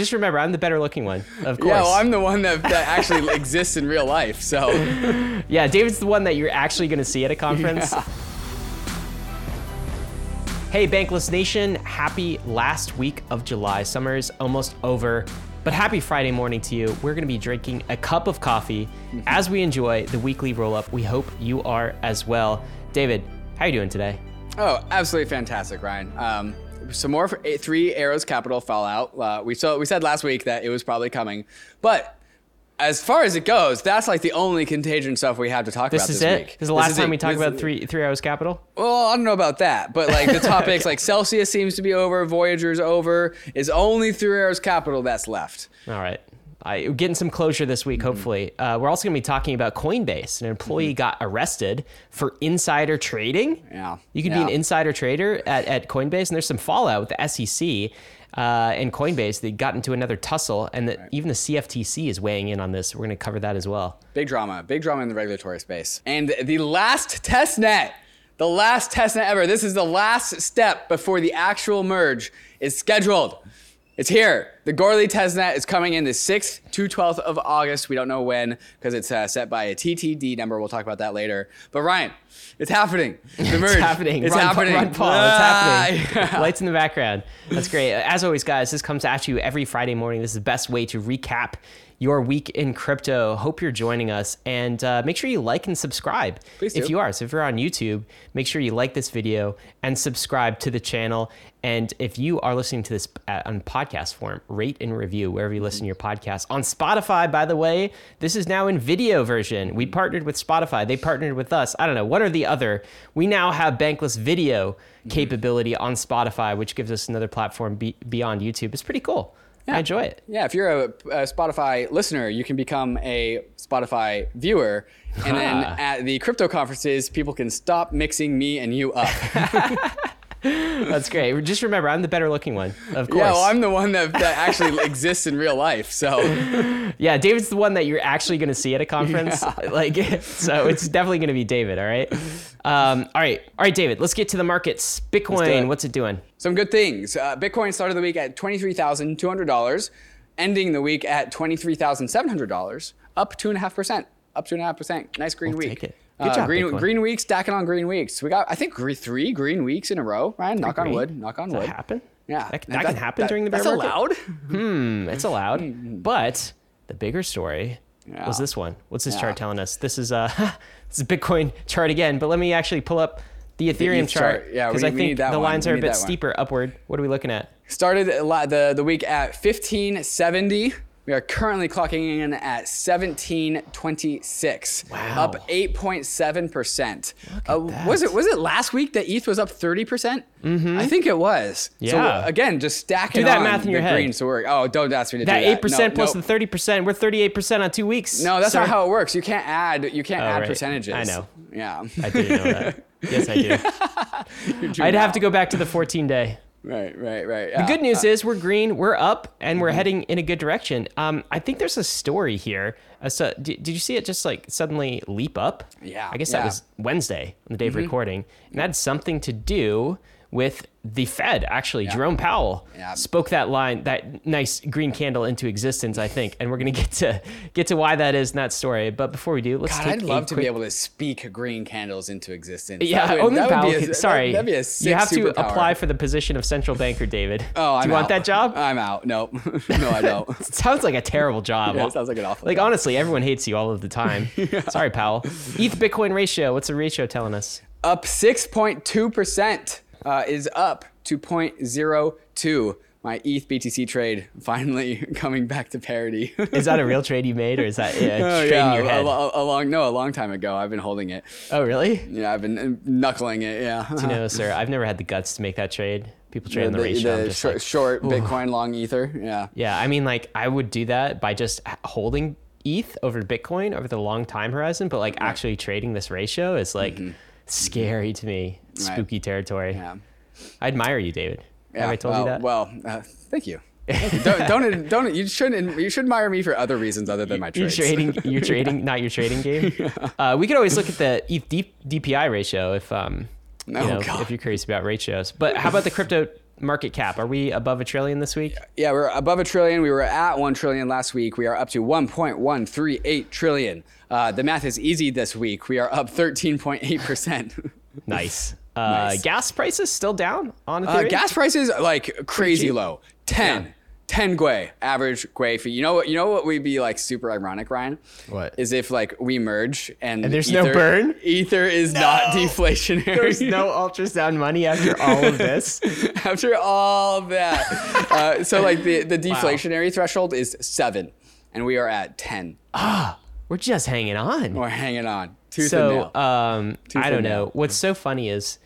just remember, I'm the better looking one, of course. Yeah, well, I'm the one that, that actually exists in real life. So Yeah, David's the one that you're actually going to see at a conference. Hey, Bankless Nation, happy last week of July. Summer is almost over, but happy Friday morning to you. We're going to be drinking a cup of coffee as we enjoy the weekly roll up. We hope you are as well. David, how are you doing today? Oh, absolutely fantastic, Ryan. Um, some more three arrows capital fallout. Uh, we saw we said last week that it was probably coming, but as far as it goes, that's like the only contagion stuff we have to talk This about is this it. week. This is the last is time it. we talk This about three three arrows capital. Well, I don't know about that, but like the topics like Celsius seems to be over, Voyager's over. It's only Three Arrows Capital that's left. All right. I, getting some closure this week, hopefully. Uh, we're also going to be talking about Coinbase. An employee got arrested for insider trading. Yeah. You could be an insider trader at, at Coinbase, and there's some fallout with the SEC uh, and Coinbase. They got into another tussle, and the, even the CFTC is weighing in on this. We're going to cover that as well. Big drama, big drama in the regulatory space. And the last test net, the last test net ever. This is the last step before the actual merge is scheduled. It's here. The Goerli testnet is coming in the 6th to 12th of August. We don't know when because it's uh, set by a TTD number. We'll talk about that later. But Ryan, it's happening. The merge. It's happening. It's run, happening. Ron, Paul. Ah, It's happening. Lights in the background. That's great. As always, guys, this comes at you every Friday morning. This is the best way to recap your week in crypto. Hope you're joining us. And uh, make sure you like and subscribe Please if you are. So if you're on YouTube, make sure you like this video and subscribe to the channel. And if you are listening to this on podcast form, rate and review wherever you listen to your podcast. On Spotify, by the way, this is now in video version. We partnered with Spotify. They partnered with us. I don't know. What are the other? We now have bankless video capability on Spotify, which gives us another platform be, beyond YouTube. It's pretty cool. I enjoy it. Yeah, if you're a, a Spotify listener, you can become a Spotify viewer. And then Ah. at the crypto conferences, people can stop mixing me and you up. That's great. Just remember, I'm the better looking one, of course. yeah, well, I'm the one that, that actually exists in real life. So, Yeah, David's the one that you're actually going to see at a conference. Like, so it's definitely going to be David. All right. Um, all right. All right, David. Let's get to the markets. Bitcoin. it. What's it doing? some good things. Uh, Bitcoin started the week at $23,200, ending the week at $23,700, up 2.5%. Up 2.5%. Nice green We'll week. Good Uh, job, green, Bitcoin. green week, stacking on green weeks. We got, I think, three green weeks in a row. Ryan, knock on wood. Knock on Does wood. that happen? Yeah, That, that can happen during the bear That's market. allowed. Hmm, it's allowed. But the bigger story Yeah. was this one. What's this Yeah. chart telling us? This is uh, this is a Bitcoin chart again. But let me actually pull up the Ethereum ETH chart. Yeah, because need- I think need that the lines We are a bit steeper upward. What are we looking at? Started the the week at 1570. We are currently clocking in at 1726. Wow. Up 8.7 percent. Uh, was it was it last week that ETH was up 30 percent? Mm-hmm. I think it was. Yeah. So again, just stacking Do that on math in the your head. so we're Oh, don't ask me to That do that. eight percent No, plus no. the thirty percent. We're thirty eight percent on two weeks. No, that's not how it works. You can't add. You can't Oh, add right. percentages. I know. Yeah. I didn't know that. Yes, I do. I'd have to go back to the 14 day. Right, right, right. The good news is we're green, we're up, and we're heading in a good direction. Um, I think there's a story here. Uh, so, did, did you see it just like suddenly leap up? Yeah, I guess yeah. Mm-hmm. that was Wednesday, on the day of recording, and that had something to do with the Fed. Actually, Jerome Powell Yeah. spoke that line, that nice green candle into existence. I think, and we're gonna get to get to why that is in that story. But before we do, let's God, I'd love to be able to speak green candles into existence. Yeah, That would- only that would Powell. be a- sorry, that'd be a you have to apply for the position of central banker, David. Oh, I'm do you want out. that job? I'm out. Nope. no, I don't. It sounds like a terrible job. Yeah, it sounds like an awful Like job. honestly, everyone hates you all of the time. Sorry, Powell. ETH Bitcoin ratio. What's the ratio telling us? up 6.2% uh, is up to 0.02. My ETH BTC trade finally coming back to parity. Is that a real trade you made, or is that yeah, Oh, straight in your a, head? lo- a long no, a long time ago. I've been holding it. oh, really? Yeah, I've been uh, knuckling it. Yeah. You know, sir, I've never had the guts to make that trade. People trade on the, the, ratio. The short, like, short Bitcoin, long Ether. Yeah. yeah, I mean, like I would do that by just holding ETH over Bitcoin over the long time horizon, but like actually trading this ratio is like scary to me. Spooky territory. Mm-hmm. Yeah. I admire you, David. Yeah, Have I told well, you that? Well, uh, thank you. don't, don't don't you shouldn't you should admire me for other reasons other than my You're trading. You're trading, not your trading game. Uh, we could always look at the ETH DPI ratio if um, Oh, you know, if you're curious about ratios. But how about the crypto market cap? Are we above a trillion this week? Yeah, we're above a trillion. We were at 1 trillion last week. We are up to 1.138 trillion. Uh, the math is easy this week. We are up 13.8%. Nice. Uh, Nice. Gas prices still down on Uh, Ethereum? gas prices like crazy low. 10. Yeah. 10 gwei average gwei fee. You know what? You know what would be like super ironic, Ryan? What? is if like we merge and, And there's no burn? Ether is not deflationary. There's no ultrasound money after all of this. after all of that. uh, so like the the deflationary threshold is seven, and we are at ten. We're just hanging on. We're hanging on. Tooth and so nail. um, I don't nail. know. What's so funny is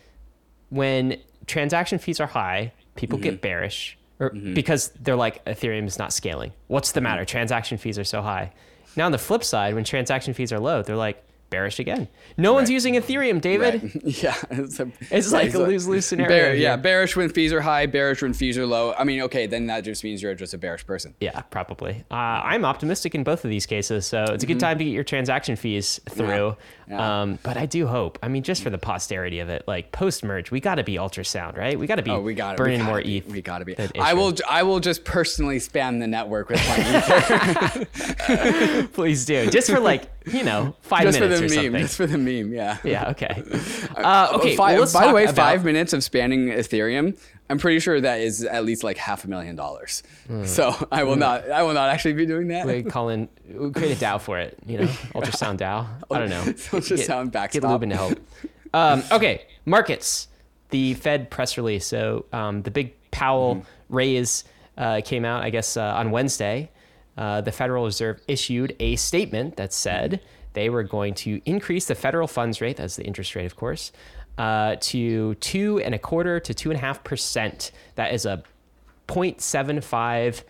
when transaction fees are high, people Mm-hmm. get bearish or because they're like Ethereum is not scaling. What's the Mm-hmm. matter? Transaction fees are so high. Now on the flip side, when transaction fees are low, they're like bearish again. No one's using Ethereum, David. Right. Yeah, it's, a, It's like a lose-lose scenario Bear, yeah, bearish when fees are high, bearish when fees are low. I mean, okay, then that just means you're just a bearish person. Yeah, probably. Uh, I'm optimistic in both of these cases, so it's a good time to get your transaction fees through. Mm-hmm. Yeah. Um, but I do hope. I mean, just for the posterity of it, like post merge, we got to be ultrasound, right? We got to be Oh, we got burning we more be, ETH. We gotta be. I will. I will just personally spam the network with my Please do, just for like you know five just for minutes the or meme. something. Just for the meme. Yeah. Yeah. Okay. Uh, okay. Five, well, by the way, about- five minutes of spanning Ethereum. I'm pretty sure that is at least like half a million dollars. So I will not. I will not actually be doing that. Hmm. We call in, we create a DAO for it. You know, ultrasound DAO. I don't know. Ultrasound Get backstop. Lubin to help. Um, okay, markets. The Fed press release. So um, the big Powell Mm-hmm. raise uh, came out, I guess, uh, on Wednesday. Uh, the Federal Reserve issued a statement that said they were going to increase the federal funds rate, that's the interest rate, of course, uh, to two and a quarter to two and a half percent. That is a 0.75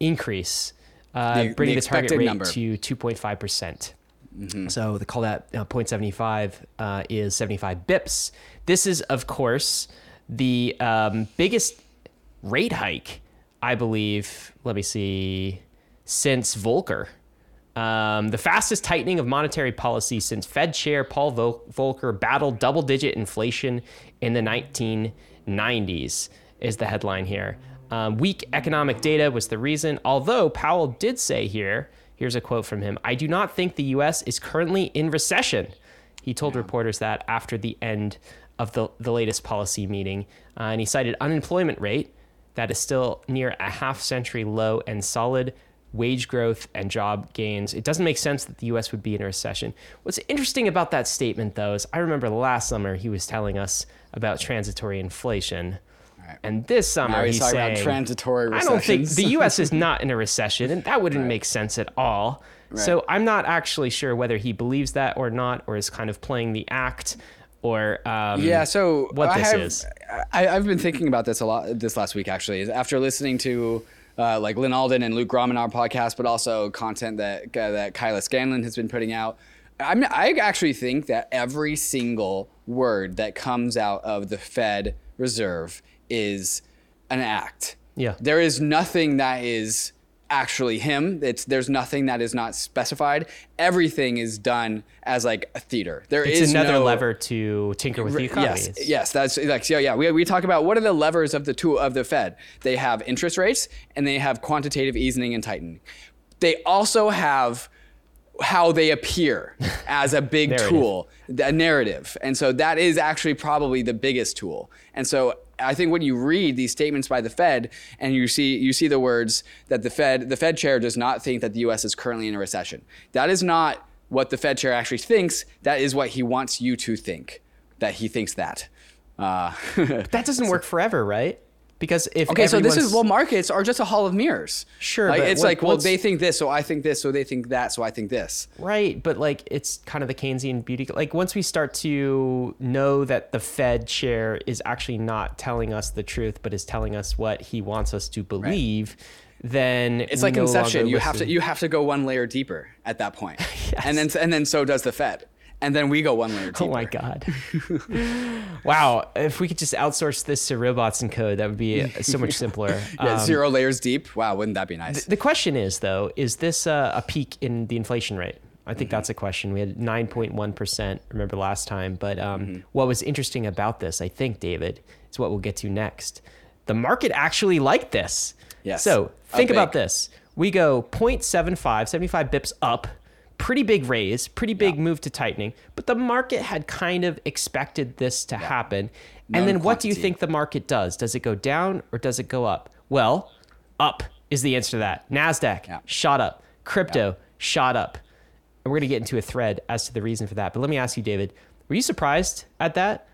increase, uh, The- bringing the the, target rate number. to 2.5 percent. So they call that uh, 0.75 uh, is 75 bips. This is, of course, the um, biggest rate hike, I believe. Let me see, since Volcker. Um, the fastest tightening of monetary policy since Fed Chair Paul Vol- Volcker battled double digit inflation in the 1990s, is the headline here. Um, weak economic data was the reason, although Powell did say here here's a quote from him I do not think the US is currently in recession. He told reporters that after the end of the, the latest policy meeting. Uh, and he cited unemployment rate that is still near a half century low and solid wage growth and job gains. It doesn't make sense that the US would be in a recession. What's interesting about that statement, though, is I remember last summer he was telling us about transitory inflation. Right. And this summer he's he's saying, about transitory I don't think the US is not in a recession, and that wouldn't make sense at all. So I'm not actually sure whether he believes that or not, or is kind of playing the act, or um, Yeah, so what I this have, is. I, I've been thinking about this a lot this last week actually. After listening to uh, like Lyn Alden and Luke Gromen on our podcast, but also content that uh, that Kyla Scanlon has been putting out. I'm, I actually think that every single word that comes out of the Fed Reserve is an act. Yeah. There is nothing that is actually him. It's there's nothing that is not specified. Everything is done as like a theater. There is It's another no, lever to tinker with the economy. Yes, yes, that's like yeah, Yeah, we, we talk about what are the levers of the tool of the Fed. They have interest rates and they have quantitative easing and tightening. They also have how they appear as a big Narrative. tool, a narrative, and so that is actually probably the biggest tool. And so I think when you read these statements by the Fed and you see you see the words that the Fed the Fed chair does not think that the U.S. is currently in a recession. That is not what the Fed chair actually thinks. That is what he wants you to think. That he thinks that. Uh, That doesn't work forever, right? Because if okay, so this is well, markets are just a hall of mirrors. Sure, like, it's what- like well, they think this, so I think this, so they think that, so I think this. Right, but like it's kind of the Keynesian beauty. Like once we start to know that the Fed chair is actually not telling us the truth, but is telling us what he wants us to believe, then It's like no Inception. You have to you have to go one layer deeper at that point, and then and then so does the Fed, and then we go one layer deeper. Oh my god! wow, if we could just outsource this to robots and code, that would be so much simpler. Yeah, Um, zero layers deep. Wow, wouldn't that be nice? The question is, though, is this uh, a peak in the inflation rate? I Mm-hmm. think that's a question. We had 9.1%, remember last time. But um, Mm-hmm. what was interesting about this, I think, David, is what we'll get to next. the market actually liked this. Yes. So think about this. We go 0.75, 75 bips up, pretty big raise, pretty big move to tightening, but the market had kind of expected this to happen. Known and then what do you think the market does? Does it go down or does it go up? Well, up is the answer to that. NASDAQ Yeah. shot up, crypto shot up. And we're going to get into a thread as to the reason for that. But let me ask you, David, were you surprised at that?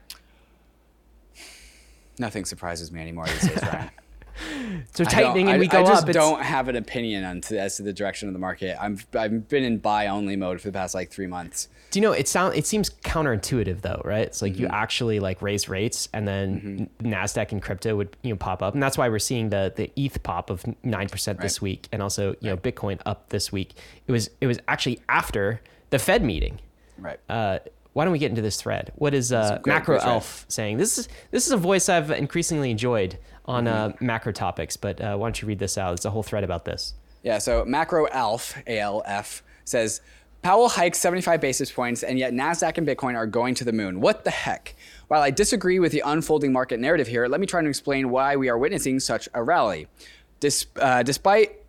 Nothing surprises me anymore these days, Ryan. So tightening and we go up. I just up. don't have an opinion on to, as to the direction of the market. I'm I've been in buy only mode for the past like three months. Do you know it sound it seems counterintuitive though, right? It's like you Mm-hmm. actually like raise rates and then Nasdaq and crypto would you know pop up, and that's why we're seeing the the ETH pop of nine percent this Right. week, and also you know Bitcoin up this week. It was it was actually after the Fed meeting. Right. Uh, why don't we get into this thread? What is uh, Macro. Alf saying? This is this is a voice I've increasingly enjoyed on uh, Mm-hmm. macro topics, but uh, why don't you read this out? It's a whole thread about this. Yeah, so Macro Alf, ALF, says Powell hikes 75 basis points, and yet NASDAQ and Bitcoin are going to the moon. What the heck? While I disagree with the unfolding market narrative here, let me try to explain why we are witnessing such a rally. Dis, uh, despite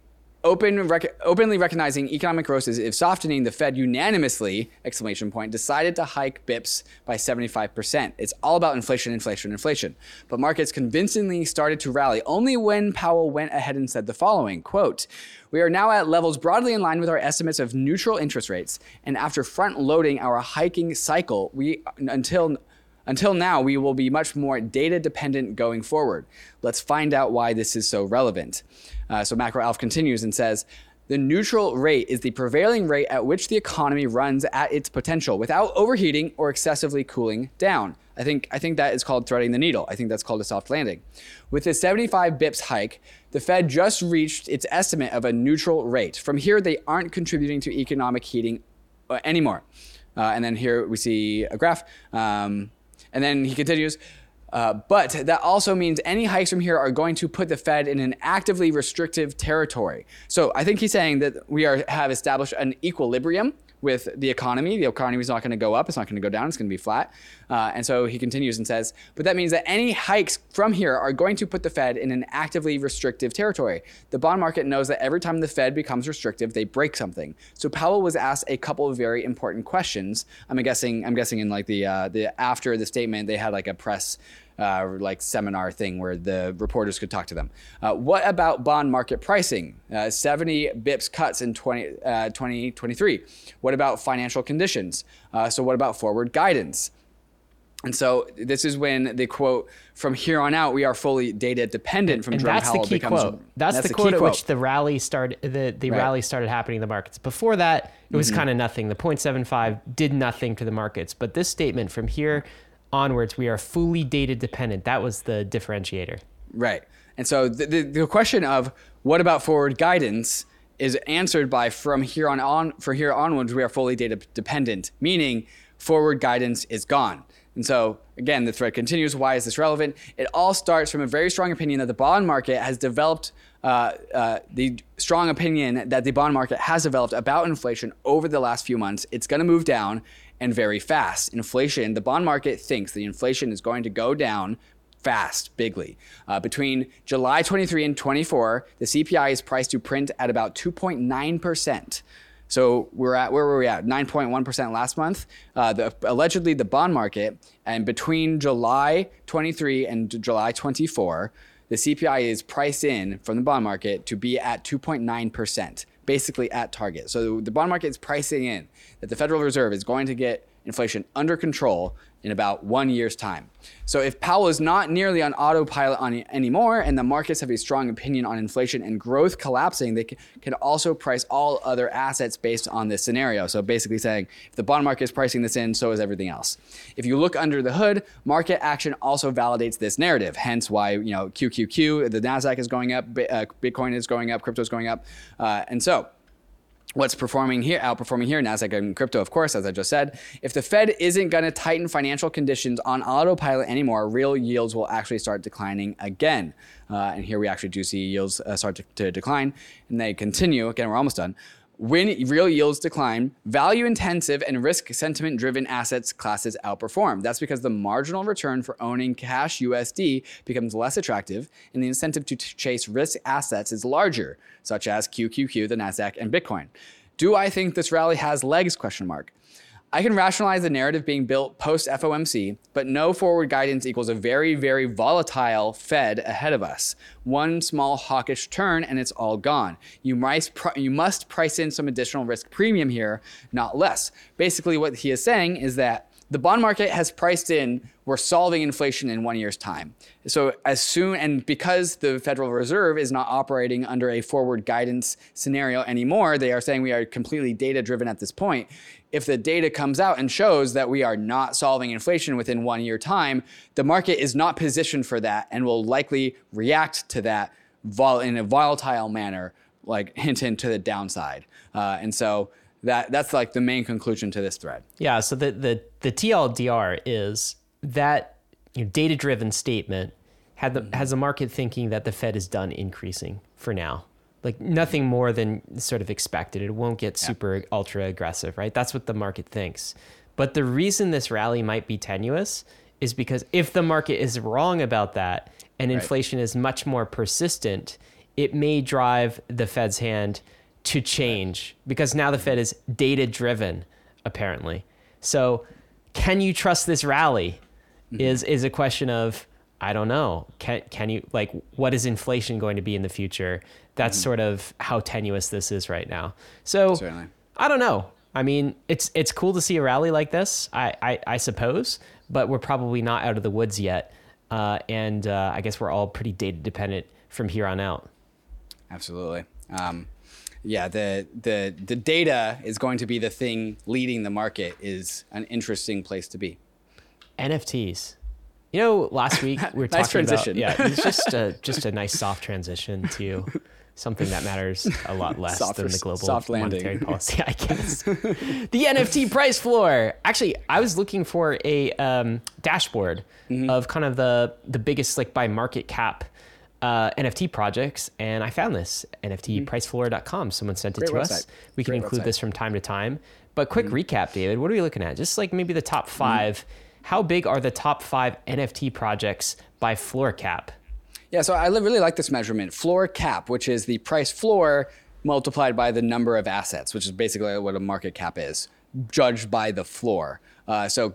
open rec- openly recognizing economic growth is if softening, the Fed unanimously, exclamation point, decided to hike bips by 75%. It's all about inflation, inflation, inflation. But markets convincingly started to rally only when Powell went ahead and said the following, quote, we are now at levels broadly in line with our estimates of neutral interest rates, and after front loading our hiking cycle, we until until now, we will be much more data dependent going forward. Let's find out why this is so relevant. Uh, so, Macro Alf continues and says, the neutral rate is the prevailing rate at which the economy runs at its potential without overheating or excessively cooling down. I think, I think that is called threading the needle. I think that's called a soft landing. With the 75 bips hike, the Fed just reached its estimate of a neutral rate. From here, they aren't contributing to economic heating uh, anymore. Uh, and then here we see a graph. Um, and then he continues, uh, but that also means any hikes from here are going to put the Fed in an actively restrictive territory. So I think he's saying that we are have established an equilibrium with the economy. The economy is not going to go up. It's not going to go down. It's going to be flat. Uh, and so he continues and says, but that means that any hikes from here are going to put the Fed in an actively restrictive territory. The bond market knows that every time the Fed becomes restrictive, they break something. So Powell was asked a couple of very important questions. I'm guessing. I'm guessing in like the uh, the after the statement, they had like a press uh, like seminar thing where the reporters could talk to them. Uh, what about bond market pricing? Uh, 70 bips cuts in 20, uh, 2023. What about financial conditions? Uh, so, what about forward guidance? And so this is when the quote from here on out we are fully data dependent from And Jerome that's the key becomes quote. That's, the, key quote at which the rally started. The, the Right. rally started happening in the markets. Before that, it was kind of nothing. The 0.75 did nothing to the markets. But this statement from here onwards, we are fully data dependent. That was the differentiator. Right. And so the, the, the question of what about forward guidance is answered by from here on on for here onwards we are fully data dependent, meaning forward guidance is gone. And so again, the thread continues. Why is this relevant? It all starts from a very strong opinion that the bond market has developed. Uh, uh, the strong opinion that the bond market has developed about inflation over the last few months. It's going to move down and very fast. Inflation, the bond market thinks the inflation is going to go down fast, bigly. Uh, between July 23 and 24, the CPI is priced to print at about 2.9%. So we're at where were we at? 9.1% last month. Uh, the, allegedly, the bond market, and between July 23 and July 24, the CPI is priced in from the bond market to be at 2.9%, basically at target. So the bond market is pricing in that the Federal Reserve is going to get inflation under control in about one year's time. So if Powell is not nearly on autopilot on anymore, and the markets have a strong opinion on inflation and growth collapsing, they can also price all other assets based on this scenario. So basically saying, if the bond market is pricing this in, so is everything else. If you look under the hood, market action also validates this narrative. Hence why you know QQQ, the Nasdaq is going up, uh, Bitcoin is going up, crypto is going up, uh, and so what's performing here, outperforming here, Nasdaq and crypto, of course, as I just said. If the Fed isn't going to tighten financial conditions on autopilot anymore, real yields will actually start declining again. Uh, and here we actually do see yields uh, start to, to decline, and they continue. Again, we're almost done. When real yields decline, value intensive and risk sentiment driven assets classes outperform. That's because the marginal return for owning cash USD becomes less attractive and the incentive to t- chase risk assets is larger, such as QQQ, the Nasdaq, and Bitcoin. Do I think this rally has legs? Question mark. I can rationalize the narrative being built post FOMC, but no forward guidance equals a very, very volatile Fed ahead of us. One small hawkish turn and it's all gone. You must, you must price in some additional risk premium here, not less. Basically, what he is saying is that the bond market has priced in we're solving inflation in one year's time. So as soon and because the Federal Reserve is not operating under a forward guidance scenario anymore, they are saying we are completely data driven at this point. If the data comes out and shows that we are not solving inflation within one year time, the market is not positioned for that and will likely react to that vol- in a volatile manner, like hint into the downside. Uh, and so that that's like the main conclusion to this thread. Yeah. So the the the TLDR is that you know, data driven statement had the, has the market thinking that the Fed is done increasing for now. Like nothing more than sort of expected. It won't get super yeah. ultra aggressive, right? That's what the market thinks. But the reason this rally might be tenuous is because if the market is wrong about that and inflation right. is much more persistent, it may drive the Fed's hand to change because now the Fed is data driven, apparently. So, can you trust this rally? Mm-hmm. Is is a question of I don't know. Can can you like what is inflation going to be in the future? That's mm-hmm. sort of how tenuous this is right now. So Certainly. I don't know. I mean, it's it's cool to see a rally like this. I I, I suppose, but we're probably not out of the woods yet. Uh, and uh, I guess we're all pretty data dependent from here on out. Absolutely. Um, yeah, the the the data is going to be the thing leading the market is an interesting place to be. NFTs. You know, last week we were nice talking transition. about yeah, it's just a just a nice soft transition to something that matters a lot less soft than the global soft monetary policy, I guess. the NFT price floor. Actually, I was looking for a um, dashboard mm-hmm. of kind of the the biggest like by market cap uh, NFT projects, and I found this NFTpricefloor.com. Someone sent it Great to website. us. We can Great include website. this from time to time. But quick mm-hmm. recap, David. What are we looking at? Just like maybe the top mm-hmm. 5 mm-hmm. How big are the top five NFT projects by floor cap? Yeah, so I really like this measurement, floor cap, which is the price floor multiplied by the number of assets, which is basically what a market cap is, judged by the floor. Uh, so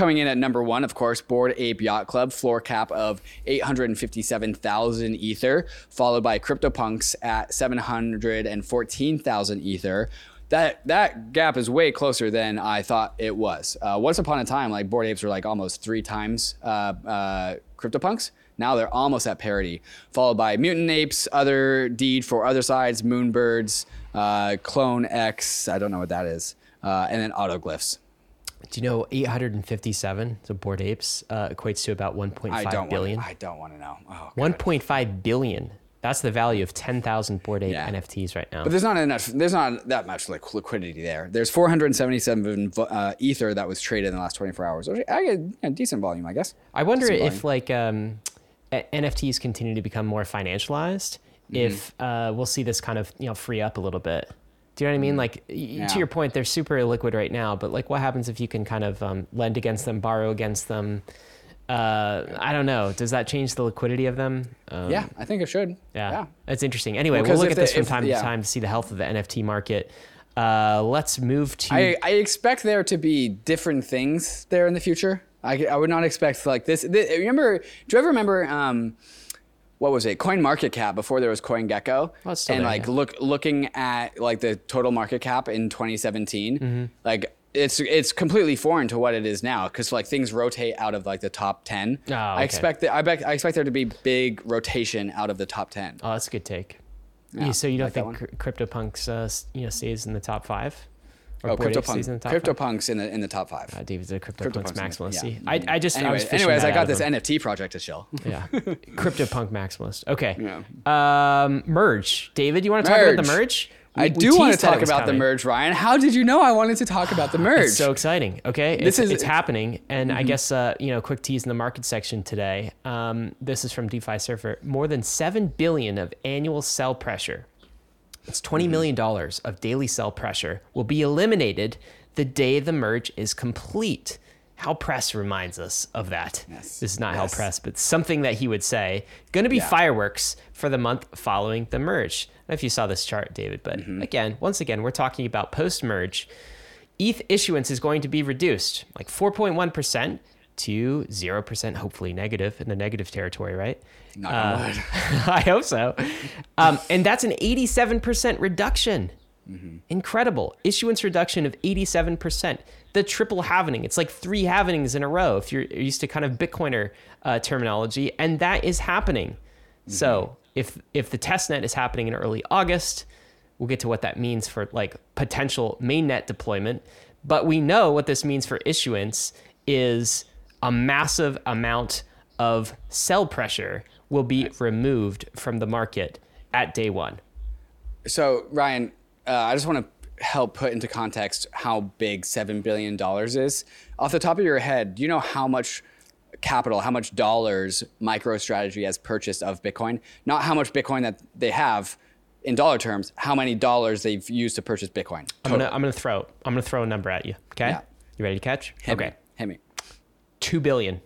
Coming in at number one, of course, Bored Ape Yacht Club, floor cap of 857,000 Ether, followed by CryptoPunks at 714,000 Ether. That that gap is way closer than I thought it was. Uh, once upon a time, like Bored Apes were like almost three times uh, uh, CryptoPunks. Now they're almost at parity, followed by Mutant Apes, Otherdeed for Othersides, Moonbirds, uh, CloneX, I don't know what that is, uh, and then Autoglyphs. Do you know 857? So Bored Apes uh, equates to about 1.5 billion. Wanna, I don't want to know. Oh, 1.5 billion. That's the value of 10,000 Bored Ape yeah. NFTs right now. But there's not enough. There's not that much like liquidity there. There's 477 uh, ether that was traded in the last 24 hours. I get a decent volume, I guess. I wonder decent if volume. like um, NFTs continue to become more financialized. Mm-hmm. If uh, we'll see this kind of you know free up a little bit. Do you know what I mean? Mm. Like yeah. to your point, they're super illiquid right now, but like what happens if you can kind of um, lend against them, borrow against them? Uh, I don't know. Does that change the liquidity of them? Um, yeah, I think it should. Yeah, yeah. that's interesting. Anyway, well, we'll look at this from time yeah. to time to see the health of the NFT market. Uh, let's move to. I, I, expect there to be different things there in the future. I, I would not expect like this. this remember? Do you ever remember? Um, what was it CoinMarketCap before there was CoinGecko and there, like yeah. look looking at like the total market cap in 2017 mm-hmm. like it's it's completely foreign to what it is now because like things rotate out of like the top 10 oh, okay. i expect that I, bet, I expect there to be big rotation out of the top 10 oh that's a good take yeah, so you don't like think CryptoPunks uh, you know stays in the top five? Oh, CryptoPunks in the top CryptoPunks in the in the top five. Uh, David's a CryptoPunks maximalist. Yeah. I, I just anyway, I anyways, I got this NFT project to show. Yeah, CryptoPunk maximalist. Okay. Yeah. Um, merge, David. You want to talk about the merge? We, I do want to talk about coming. the merge, Ryan. How did you know I wanted to talk about the merge? It's so exciting. Okay, this it's, is it's happening, and mm-hmm. I guess uh, you know, quick tease in the market section today. Um, this is from DeFi Surfer. More than seven billion of annual sell pressure It's $20 million of daily sell pressure will be eliminated the day the merge is complete. How Press reminds us of that. Yes. This is not Yes. How Press, but something that he would say. Going to be Yeah. fireworks for the month following the merge. I don't know if you saw this chart, David, but Mm-hmm. again, once again, we're talking about post merge. ETH issuance is going to be reduced like 4.1% to 0%, hopefully negative in the negative territory, right? On wood. I hope so. Um, and that's an 87% reduction. Mm-hmm. Incredible. Issuance reduction of 87%. The triple halvening. It's like three halvenings in a row if you're used to kind of Bitcoiner uh, terminology. And that is happening. Mm-hmm. So if if the testnet is happening in early August, we'll get to what that means for like potential mainnet deployment. But we know what this means for issuance is a massive amount of sell pressure will be removed from the market at day one. So Ryan, uh, I just want to help put into context how big seven billion dollars is. Off the top of your head, do you know how much capital, how much dollars MicroStrategy has purchased of Bitcoin? Not how much Bitcoin that they have in dollar terms, how many dollars they've used to purchase Bitcoin. I'm gonna I'm gonna throw I'm gonna throw a number at you. Okay, Yeah. you ready to catch? Hit okay, me. Hit me. Two billion.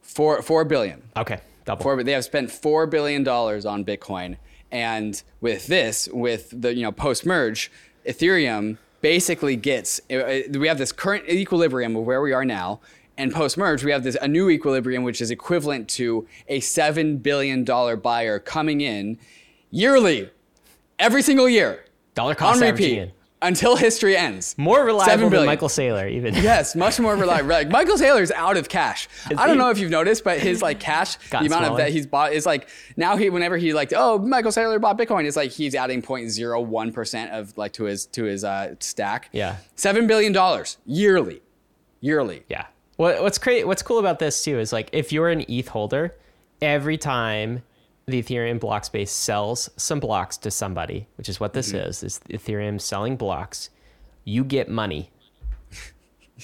Four four billion. Okay, double. Four, they have spent four billion dollars on Bitcoin, and with this, with the you know post merge, Ethereum basically gets. uh, uh, We have this current equilibrium of where we are now, and post merge, we have this a new equilibrium which is equivalent to a seven billion dollar buyer coming in yearly, every single year, Dollar cost on averaging repeat. Until history ends. More reliable than. Michael Saylor, even. Yes, much more reliable. Like Michael Saylor's out of cash. I don't he? know if you've noticed, but his like cash, the amount of that he's bought is like now he whenever he like oh Michael Saylor bought Bitcoin, it's like he's adding 0.01 percent of like to his to his uh, stack. Yeah. seven billion dollars yearly, yearly. Yeah. What, what's great? What's cool about this too is like if you're an ETH holder, every time the Ethereum block space sells some blocks to somebody, which is what this Mm-hmm. is, is Ethereum selling blocks, you get money.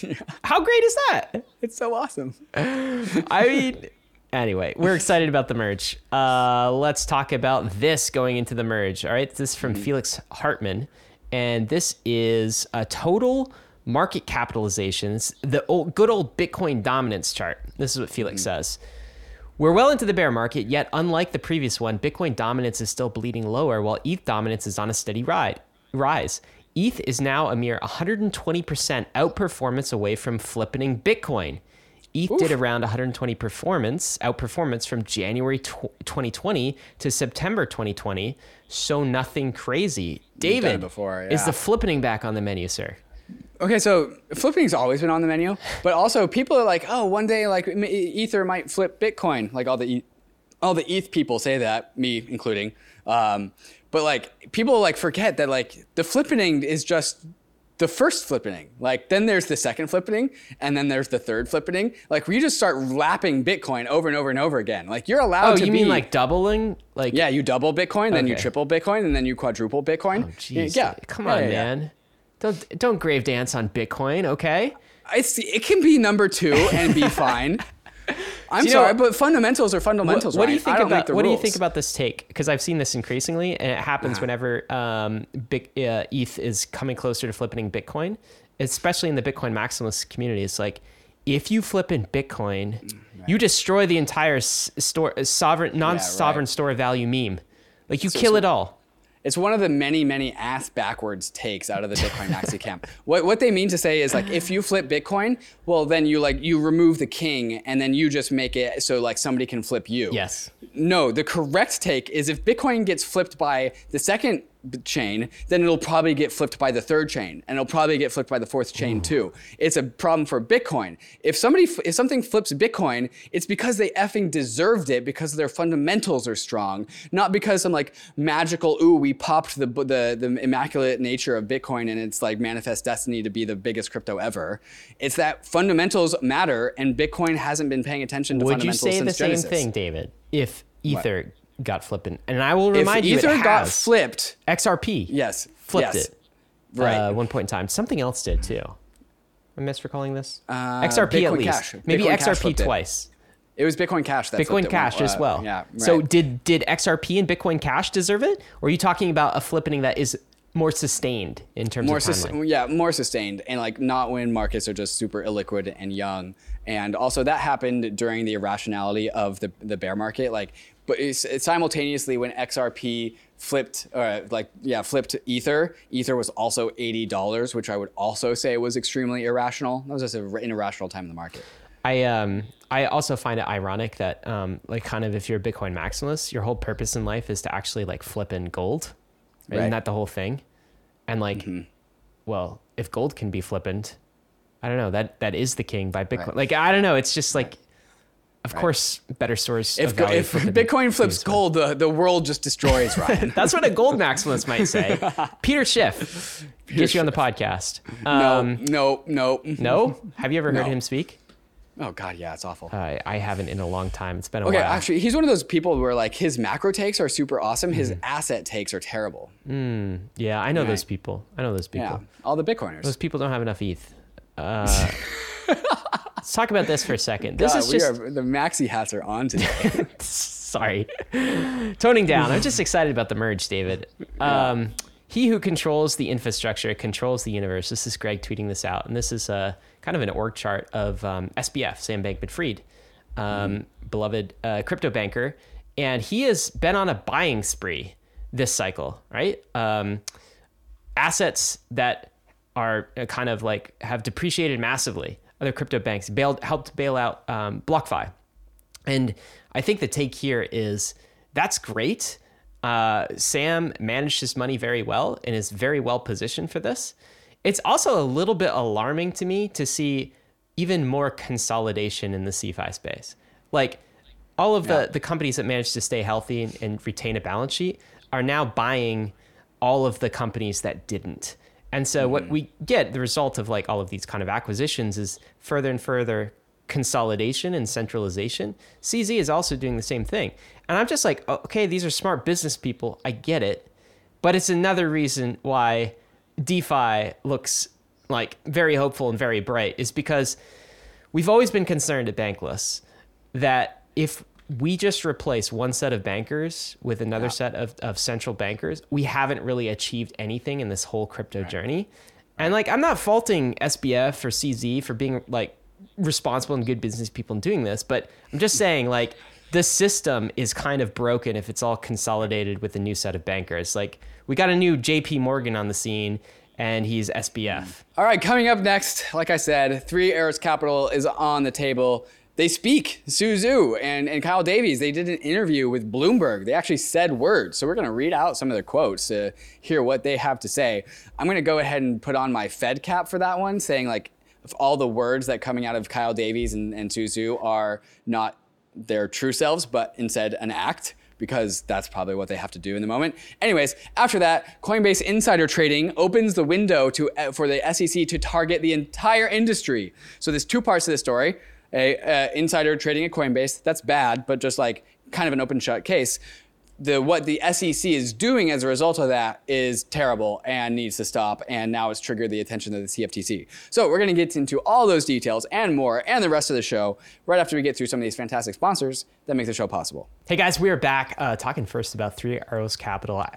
How great is that? It's so awesome. I mean, anyway, we're excited about the merge. Uh, let's talk about this going into the merge. All right, this is from Felix Hartmann, and this is a total market capitalizations, the old, good old Bitcoin dominance chart. This is what Felix says. We're well into the bear market, yet unlike the previous one, Bitcoin dominance is still bleeding lower, while ETH dominance is on a steady ride, rise. ETH is now a mere 120% outperformance away from flippening Bitcoin. ETH did around 120 performance outperformance from January tw- 2020 to September 2020, so nothing crazy. David, before, is the flippening back on the menu, sir? Okay, so flipping's always been on the menu, but also people are like, oh, one day like Ether might flip Bitcoin. Like all the E- all the ETH people say that, me including. Um, but like people like forget that like the flippening is just the first flippening. Like then there's the second flippening, and then there's the third flippening. Like we just start lapping Bitcoin over and over and over again. Like you're allowed Oh, to you be mean like doubling? Like yeah, you double Bitcoin, then you triple Bitcoin, and then you quadruple Bitcoin. Oh, jeez. yeah, Come Yeah, on, yeah, yeah. Don't don't grave dance on Bitcoin, okay? I see. It can be number two and be fine. I'm you know- sorry, but fundamentals are fundamentals. What, what do you think I don't make about the what do you think about this take? Because I've seen this increasingly, and it happens whenever um, big, uh, ETH is coming closer to flipping Bitcoin, especially in the Bitcoin maximalist community. It's like if you flip in Bitcoin, you destroy the entire store sovereign non-sovereign right. store value meme. Like you kill it all. It's one of the many, many ass backwards takes out of the Bitcoin maxi camp. What what they mean to say is like if you flip Bitcoin, well then you like you remove the king and then you just make it so like somebody can flip you. Yes. No, the correct take is if Bitcoin gets flipped by the second chain, then it'll probably get flipped by the third chain, and it'll probably get flipped by the fourth chain mm. too. It's a problem for Bitcoin. If somebody, if something flips Bitcoin, it's because they effing deserved it because their fundamentals are strong, not because some like magical ooh we popped the the the immaculate nature of Bitcoin and it's like manifest destiny to be the biggest crypto ever. It's that fundamentals matter, and Bitcoin hasn't been paying attention to Would you say the same Genesis. thing, David? If Ether got flipping, and I will If remind you, Ether it got flipped, XRP. yes, flipped yes. it. Right. Uh, one point in time. Something else did too. Am I misrecalling this? Uh, XRP at least. Cash. Maybe Bitcoin XRP flipped it. twice. It was Bitcoin Cash that Bitcoin it Cash one- as uh, well. Yeah. So did did XRP and Bitcoin Cash deserve it, or are you talking about a flippening that is more sustained in terms more of sus- yeah more sustained and like not when markets are just super illiquid and young and also that happened during the irrationality of the the bear market like but it's, it's simultaneously when xrp flipped or like yeah flipped ether ether was also $80 which i would also say was extremely irrational that was just an irrational time in the market I um I also find it ironic that um like kind of if you're a Bitcoin maximalist, your whole purpose in life is to actually like flip in gold. Right? Right. Isn't that the whole thing? And like, Mm-hmm. well, if gold can be flippant, I don't know. That that is the king by Bitcoin. Right. Like I don't know. It's just like, of course, better source. if, if bitcoin flips gold the, the world just destroys ryan That's what a gold maximalist might say. Peter Schiff, get you on the podcast. Um, no no no no, have you ever heard No. him speak? oh god yeah it's awful Uh, I haven't in a long time. It's been a Okay, while. Okay, actually, he's one of those people where like his macro takes are super awesome. His Mm-hmm. asset takes are terrible. yeah, I know those people. I know those people. Yeah, all the Bitcoiners. Those people don't have enough ETH. Uh, let's talk about this for a second. This God, is we just are, the maxi hats are on today. sorry, toning down. I'm just excited about the merge, David. Um, he who controls the infrastructure controls the universe. This is Greg tweeting this out, and this is uh, kind of an org chart of um, SBF, Sam Bankman-Fried, um, beloved uh, crypto banker, and he has been on a buying spree this cycle, right? Um, assets that are uh, kind of like have depreciated massively. Other crypto banks bailed, helped bail out um, BlockFi. And I think the take here is that's great. Uh, Sam managed his money very well and is very well positioned for this. It's also a little bit alarming to me to see even more consolidation in the CeFi space. Like all of the, the companies that managed to stay healthy and, and retain a balance sheet are now buying all of the companies that didn't. And so what mm-hmm. we get, the result of like all of these kind of acquisitions is further and further consolidation and centralization. CZ is also doing the same thing. And I'm just like, oh, okay, these are smart business people. I get it. But it's another reason why DeFi looks like very hopeful and very bright is because we've always been concerned at Bankless that if we just replace one set of bankers with another set of, of central bankers, we haven't really achieved anything in this whole crypto journey. And like, I'm not faulting SBF or CZ for being like responsible and good business people in doing this, but I'm just saying like the system is kind of broken if it's all consolidated with a new set of bankers. Like we got a new JP Morgan on the scene and he's SBF. all right, coming up next, like I said, Three Arrows Capital is on the table. They speak, Su Zhu and, and Kyle Davies. They did an interview with Bloomberg. They actually said words. So we're going to read out some of their quotes to hear what they have to say. I'm going to go ahead and put on my Fed cap for that one, saying like if all the words that coming out of Kyle Davies and, and Su Zhu are not their true selves, but instead an act because that's probably what they have to do in the moment. Anyways, after that, Coinbase insider trading opens the window to for the SEC to target the entire industry. So there's two parts to the story. A uh, insider trading at Coinbase, that's bad, but just like kind of an open shut case. The what the SEC is doing as a result of that is terrible and needs to stop. And now it's triggered the attention of the CFTC. So we're going to get into all those details and more, and the rest of the show right after we get through some of these fantastic sponsors that make the show possible. Hey guys, we are back uh, talking first about Three Arrows Capital. I,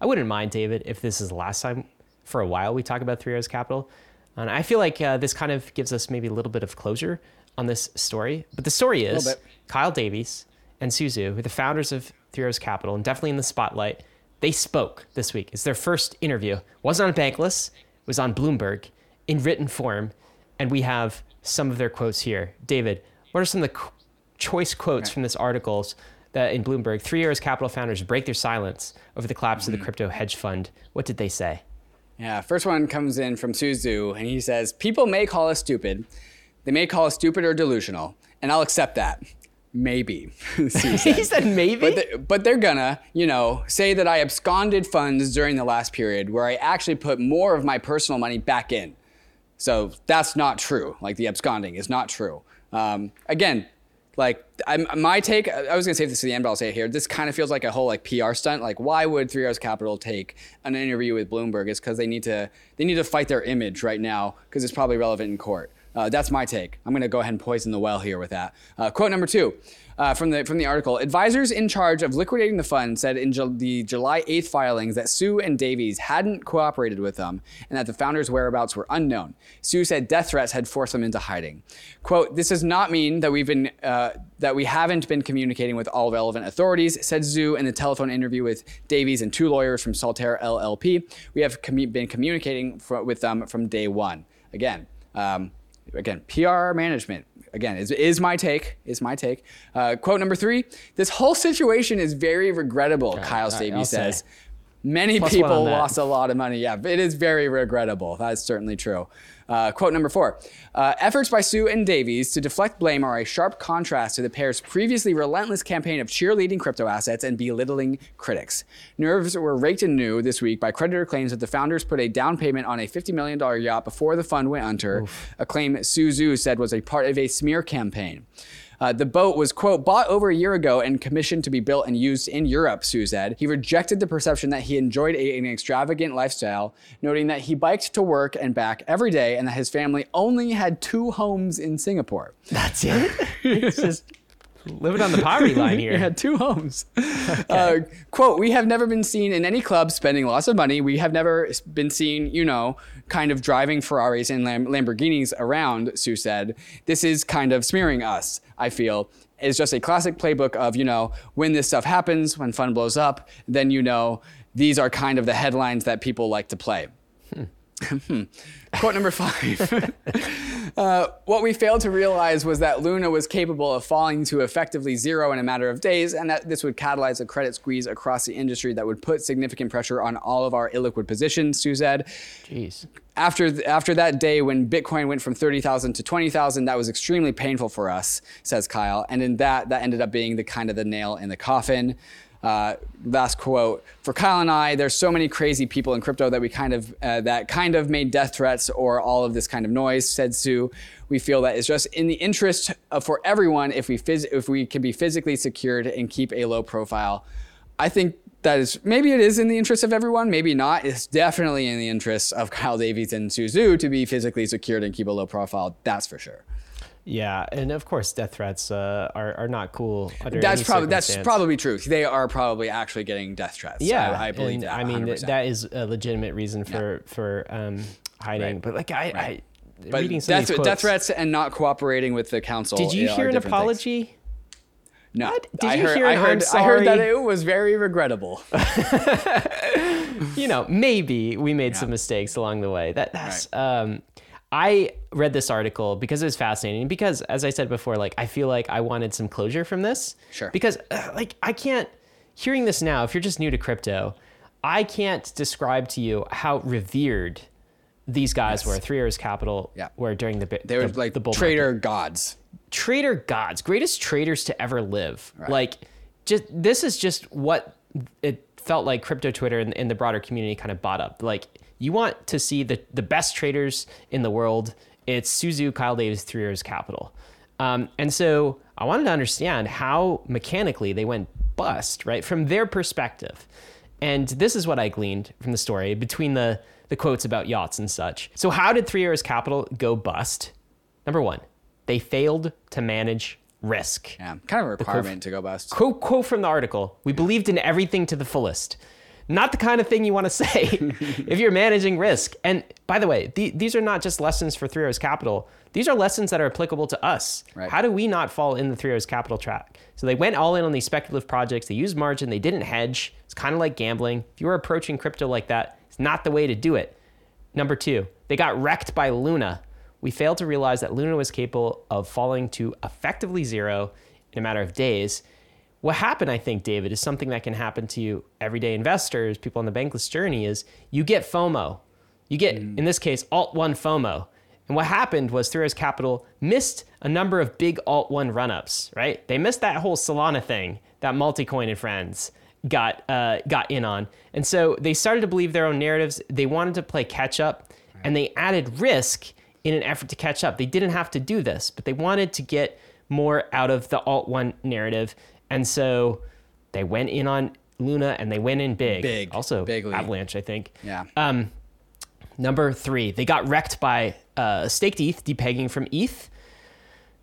I wouldn't mind, David, if this is the last time for a while we talk about Three Arrows Capital. And I feel like uh, this kind of gives us maybe a little bit of closure on this story. But the story is. Kyle Davies and Su Zhu, who are the founders of Three Arrows Capital and definitely in the spotlight, they spoke this week. It's their first interview. It wasn't on Bankless, it was on Bloomberg in written form. And we have some of their quotes here. David, what are some of the qu- choice quotes from this articles that in Bloomberg, Three Arrows Capital founders break their silence over the collapse of the mm-hmm. crypto hedge fund? What did they say? Yeah, first one comes in from Su Zhu, and he says, People may call us stupid. They may call us stupid or delusional, and I'll accept that. Maybe. He said maybe. But, they, but they're gonna, you know, say that I absconded funds during the last period where I actually put more of my personal money back in. So that's not true. Like the absconding is not true. Um, again, like I'm, my take, I was gonna save this to the end, but I'll say it here. This kind of feels like a whole like PR stunt. Like why would Three Arrows Capital take an interview with Bloomberg? Is because they need to they need to fight their image right now because it's probably relevant in court. Uh, that's my take. I'm going to go ahead and poison the well here with that. Uh, quote number two uh, from the from the article: Advisors in charge of liquidating the fund said in Ju- the July 8th filings that Zhu and Davies hadn't cooperated with them and that the founders' whereabouts were unknown. Zhu said death threats had forced them into hiding. "Quote: This does not mean that we've been uh, that we haven't been communicating with all relevant authorities," said Zhu in the telephone interview with Davies and two lawyers from Solitaire LLP. We have commu- been communicating fro- with them from day one. Again. Um, again, PR management. Again, is, is my take. Is my take. Uh, quote number three: This whole situation is very regrettable. Kyle Stavey I'll says. say. Many Plus people lost a lot of money. Yeah, it is very regrettable. That is certainly true. Uh, quote number four uh, Efforts by Zhu and Davies to deflect blame are a sharp contrast to the pair's previously relentless campaign of cheerleading crypto assets and belittling critics. Nerves were raked anew this week by creditor claims that the founders put a down payment on a $50 million yacht before the fund went under, a claim Su Zhu said was a part of a smear campaign. Uh, the boat was, quote, bought over a year ago and commissioned to be built and used in Europe, Zhu said. He rejected the perception that he enjoyed a- an extravagant lifestyle, noting that he biked to work and back every day and that his family only had two homes in Singapore. That's it. it's just living on the poverty line here. had two homes. Uh, quote, we have never been seen in any club spending lots of money. We have never been seen, you know, kind of driving Ferraris and Lam- Lamborghinis around, Zhu said. This is kind of smearing us, I feel. It's just a classic playbook of, you know, when this stuff happens, when fun blows up, then you know these are kind of the headlines that people like to play. Quote number five. Uh, what we failed to realize was that Luna was capable of falling to effectively zero in a matter of days, and that this would catalyze a credit squeeze across the industry that would put significant pressure on all of our illiquid positions, Zhu said. Jeez. After, after that day when Bitcoin went from 30,000 to 20,000, that was extremely painful for us, says Kyle. And in that, that ended up being the kind of the nail in the coffin. Uh, last quote for Kyle and I. There's so many crazy people in crypto that we kind of uh, that kind of made death threats or all of this kind of noise. Said Zhu. We feel that it's just in the interest of, for everyone if we phys- if we can be physically secured and keep a low profile. I think that is maybe it is in the interest of everyone, maybe not. It's definitely in the interest of Kyle Davies and Su Zhu to be physically secured and keep a low profile. That's for sure. Yeah, and of course, death threats uh, are are not cool. Under That's probably that's probably true. They are probably actually getting death threats. yeah. I, I believe that. I mean, 100%. that is a legitimate reason for for um, hiding. Right. But like I, I but reading some of death, death threats and not cooperating with the council. Did you hear an different things. No. What? Did I you heard, hear I heard, I heard that it was very regrettable. you know, maybe we made some mistakes along the way. That that's um I read this article because it was fascinating because as I said before like I feel like I wanted some closure from this. Sure. Because uh, like I can't hearing this now if you're just new to crypto, I can't describe to you how revered these guys were. Three Arrows Capital Yeah. were during the They were the, like the bull market trader gods. Trader gods, greatest traders to ever live. Like, just this is just what it felt like crypto Twitter and, and the broader community kind of bought up. Like, you want to see the the best traders in the world. It's Su Zhu, Kyle Davies, Three Arrows Capital. Um, and so I wanted to understand how mechanically they went bust, right, from their perspective. And this is what I gleaned from the story between the, the quotes about yachts and such. So, how did Three Arrows Capital go bust? Number one, they failed to manage risk. Yeah, kind of a requirement to go bust. Quote, quote from the article We believed in everything to the fullest. Not the kind of thing you want to say if you're managing risk. And by the way, the, these are not just lessons for Three Arrows Capital. These are lessons that are applicable to us. Right. How do we not fall in the Three Arrows Capital track? So they went all in on these speculative projects. They used margin. They didn't hedge. It's kind of like gambling. If you were approaching crypto like that, it's not the way to do it. Number two, they got wrecked by Luna. We failed to realize that Luna was capable of falling to effectively zero in a matter of days. What happened, I think, David, is something that can happen to you everyday investors, people on the bankless journey, is you get FOMO. You get, in this case, Alt 1 FOMO. And what happened was Three Arrows Capital missed a number of big Alt 1 run ups, right? They missed that whole Solana thing that Multicoin and friends got uh, got in on. And so they started to believe their own narratives. They wanted to play catch up and they added risk in an effort to catch up. They didn't have to do this, but they wanted to get more out of the Alt 1 narrative. And so they went in on Luna and they went in big. Big. Also, Bigly. Avalanche, I think. Yeah. Um, Number three, they got wrecked by uh, staked ETH, depegging from ETH.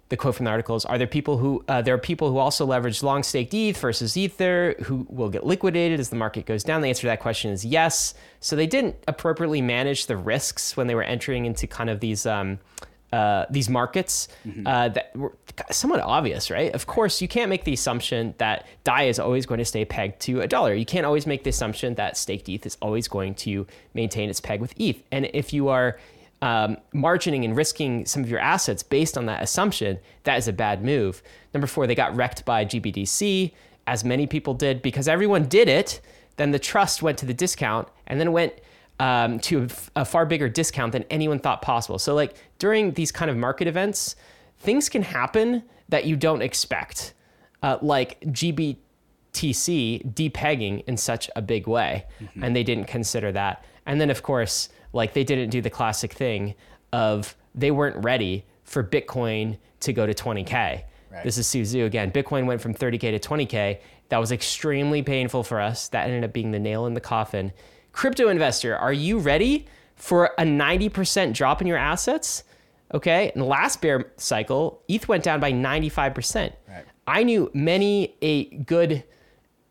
The quote from the article is: Are there people who uh, there are people who also leverage long staked ETH versus Ether who will get liquidated as the market goes down? The answer to that question is yes. So they didn't appropriately manage the risks when they were entering into kind of these um, uh, these markets uh, that were somewhat obvious, right? Of course, you can't make the assumption that DAI is always going to stay pegged to a dollar. You can't always make the assumption that staked ETH is always going to maintain its peg with ETH. And if you are um, margining and risking some of your assets based on that assumption, that is a bad move. Number four, they got wrecked by GBTC, as many people did, because everyone did it. Then the trust went to the discount and then went um, to a, a far bigger discount than anyone thought possible. So, like during these kind of market events, things can happen that you don't expect, uh, like GBTC depegging in such a big way, and they didn't consider that. And then, of course, like they didn't do the classic thing of they weren't ready for Bitcoin to go to 20k. Right. This is Su Zhu again. Bitcoin went from 30k to 20k. That was extremely painful for us. That ended up being the nail in the coffin. Crypto investor, are you ready for a 90% drop in your assets? Okay. In the last bear cycle, ETH went down by 95%. Right. I knew many a good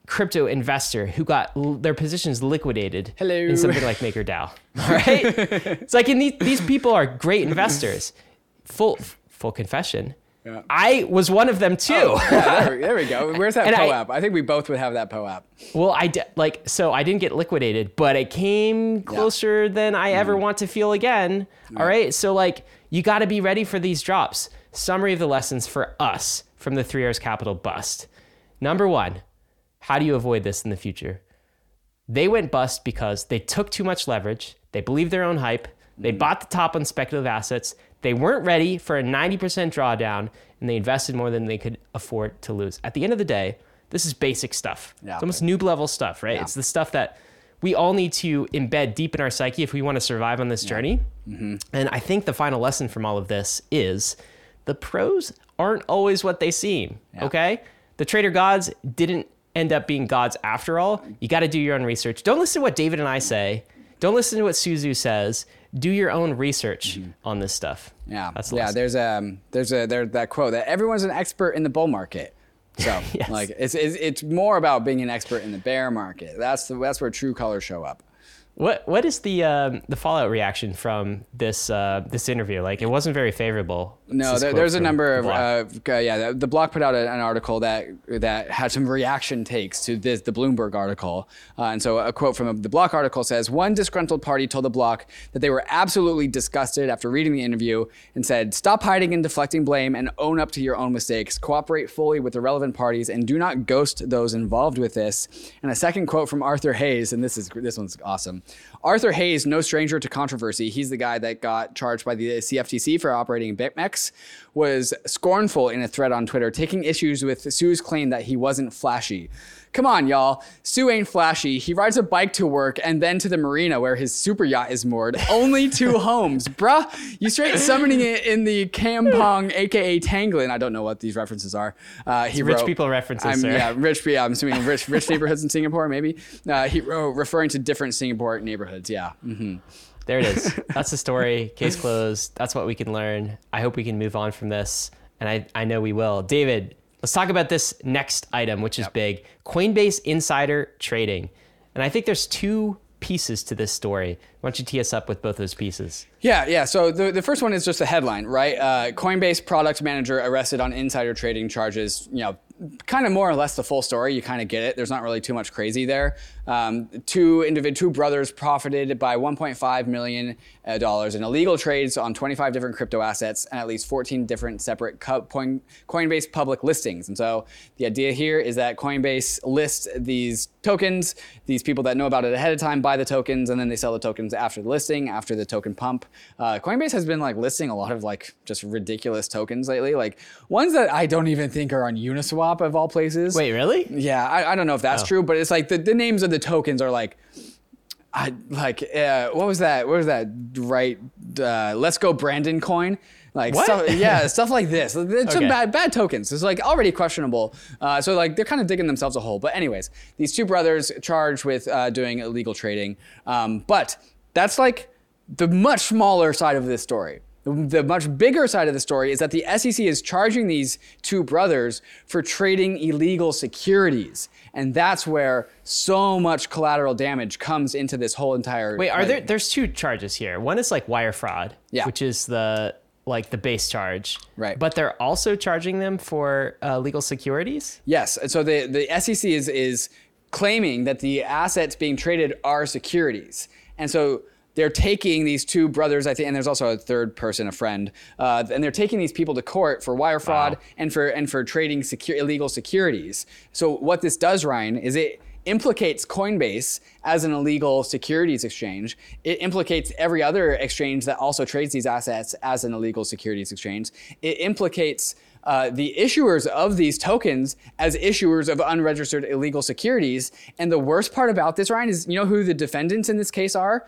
crypto investor who got l- their positions liquidated Hello. in something like MakerDAO. All right. it's like, these, these people are great investors. Full, full confession. Yeah. I was one of them too. Yeah, there, there we go. Where's that I- POAP? I, think we both would have that POAP. Well, I di- like so I didn't get liquidated, but it came closer than I ever Mm-hmm. want to feel again. All right, so like you got to be ready for these drops. Summary of the lessons for us from the Three Arrows Capital bust. Number one, how do you avoid this in the future? They went bust because they took too much leverage. They believed their own hype. They Mm-hmm. bought the top on speculative assets. They weren't ready for a 90% drawdown, and they invested more than they could afford to lose. At the end of the day, this is basic stuff. Yeah. It's almost noob level stuff, right? Yeah. It's the stuff that we all need to embed deep in our psyche if we want to survive on this journey. Mm-hmm. And I think the final lesson from all of this is the pros aren't always what they seem. Okay? The trader gods didn't end up being gods after all. You got to do your own research. Don't listen to what David and I say. Don't listen to what Su Zhu says. Do your own research on this stuff. Mm-hmm. Yeah, That's the yeah. There's um, there's a there's that quote that everyone's an expert in the bull market. So Yes. like it's, it's it's more about being an expert in the bear market. That's the that's where true colors show up. What what is the um, the fallout reaction from this uh, this interview? Like, it wasn't very favorable. No, there, there's a number of uh, uh, yeah. The, block put out a, an article that that had some reaction takes to this the Bloomberg article, uh, and so a quote from the block article says one disgruntled party told the block that they were absolutely disgusted after reading the interview and said, "Stop hiding and deflecting blame and own up to your own mistakes. Cooperate fully with the relevant parties and do not ghost those involved with this." And a second quote from Arthur Hayes, and this is this one's awesome. Arthur Hayes, no stranger to controversy, he's the guy that got charged by the CFTC for operating BitMEX, was scornful in a thread on Twitter, taking issues with Zhu's claim that he wasn't flashy. Come on, y'all. Zhu ain't flashy. He rides a bike to work and then to the marina where his super yacht is moored. Only two homes. Bruh, you straight summoning it in the Kampong, aka Tanglin. I don't know what these references are. Uh, he rich people references, I'm, sir. Yeah, rich. Yeah, I'm assuming rich, rich neighborhoods in Singapore, maybe. Uh, he wrote referring to different Singapore neighborhoods. Yeah. hmm There it is. That's the story. Case closed. That's what we can learn. I hope we can move on from this, and I I know we will. David, let's talk about this next item, which is big: Coinbase insider trading. And I think there's two pieces to this story. Why don't you tee us up with both those pieces? Yeah, yeah. So the, the first one is just a headline, right? Uh, Coinbase product manager arrested on insider trading charges. You know, kind of more or less the full story. You kind of get it. There's not really too much crazy there. Um, two individ, two brothers profited by 1.5 million uh, dollars in illegal trades on 25 different crypto assets and at least 14 different separate co- coin, Coinbase public listings. And so the idea here is that Coinbase lists these tokens. These people that know about it ahead of time buy the tokens, and then they sell the tokens after the listing, after the token pump. Uh, Coinbase has been like listing a lot of like just ridiculous tokens lately, like ones that I don't even think are on Uniswap of all places. Wait, really? Yeah, I, I don't know if that's true, but it's like the, the names of the tokens are like, I like uh, what was that? What was that? Right? Uh, Let's go Brandon coin. Like What? stuff, yeah, stuff like this. It's some bad bad tokens. It's like already questionable. Uh, so like they're kind of digging themselves a hole. But anyways, these two brothers charged with uh, doing illegal trading. Um, but that's like the much smaller side of this story. The, much bigger side of the story is that the SEC is charging these two brothers for trading illegal securities. And that's where so much collateral damage comes into this whole entire. Wait, are there? There's two charges here. One is like wire fraud, Yeah. which is the like the base charge, Right. But they're also charging them for uh, legal securities. Yes, and so the the SEC is is claiming that the assets being traded are securities, and so they're taking these two brothers, I think, and there's also a third person, a friend, uh, and they're taking these people to court for wire fraud Wow. and for and for trading illegal securities. So what this does, Ryan, is it implicates Coinbase as an illegal securities exchange. It implicates every other exchange that also trades these assets as an illegal securities exchange. It implicates uh, the issuers of these tokens as issuers of unregistered illegal securities. And the worst part about this, Ryan, is you know who the defendants in this case are?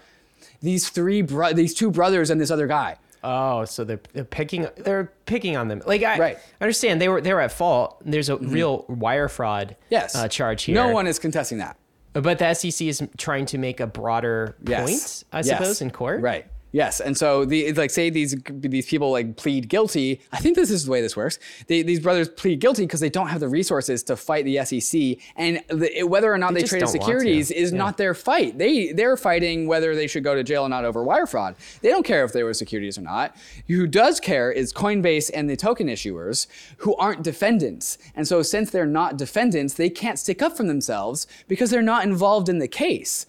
These three, bro- these two brothers and this other guy. Oh, so they're, they're picking they're picking on them. Like I Right. understand they were they were at fault. There's a real wire fraud Yes. uh, charge here. No one is contesting that. But the SEC is trying to make a broader Yes. point, I Yes. suppose, in court. Right. Yes, and so the like say these these people like plead guilty. I think this is the way this works. They, these brothers plead guilty because they don't have the resources to fight the SEC, and the, whether or not they, just traded don't want to. securities is Yeah. not their fight. They they're fighting whether they should go to jail or not over wire fraud. They don't care if they were securities or not. Who does care is Coinbase and the token issuers who aren't defendants, and so since they're not defendants, they can't stick up for themselves because they're not involved in the case.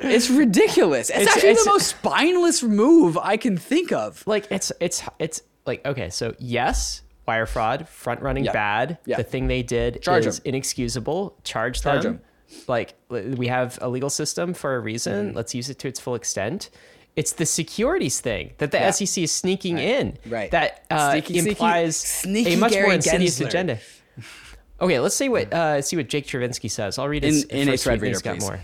It's ridiculous. It's, It's- actually it's- the most spineless move I can think of. Like it's it's it's like okay, so yes, wire fraud, front running Yeah. bad. Yeah. The thing they did Charge is inexcusable. Charge, Charge them. 'em. Like we have a legal system for a reason. Mm-hmm. Let's use it to its full extent. It's the securities thing that the Yeah. SEC is sneaking in. Right. That uh, Sneaky, implies sneaky a much Gary more insidious Gensler. agenda. Okay, let's see what uh, see what Jake Chervinsky says. I'll read In- his in a first thread tweet, and he's reader, got please. more.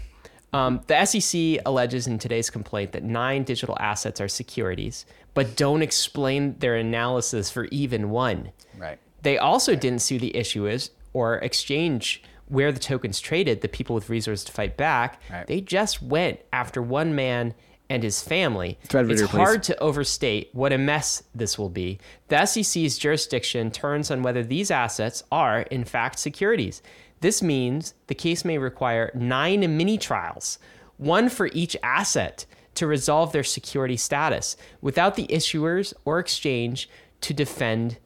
Um, the SEC alleges in today's complaint that nine digital assets are securities, but don't explain their analysis for even one. Right. They also didn't sue the issuers or exchange where the tokens traded, the people with resources to fight back. Right. They just went after one man and his family. It's reader, please. hard to overstate what a mess this will be. The SEC's jurisdiction turns on whether these assets are, in fact, securities. This means the case may require nine mini trials, one for each asset, to resolve their security status without the issuers or exchange to defend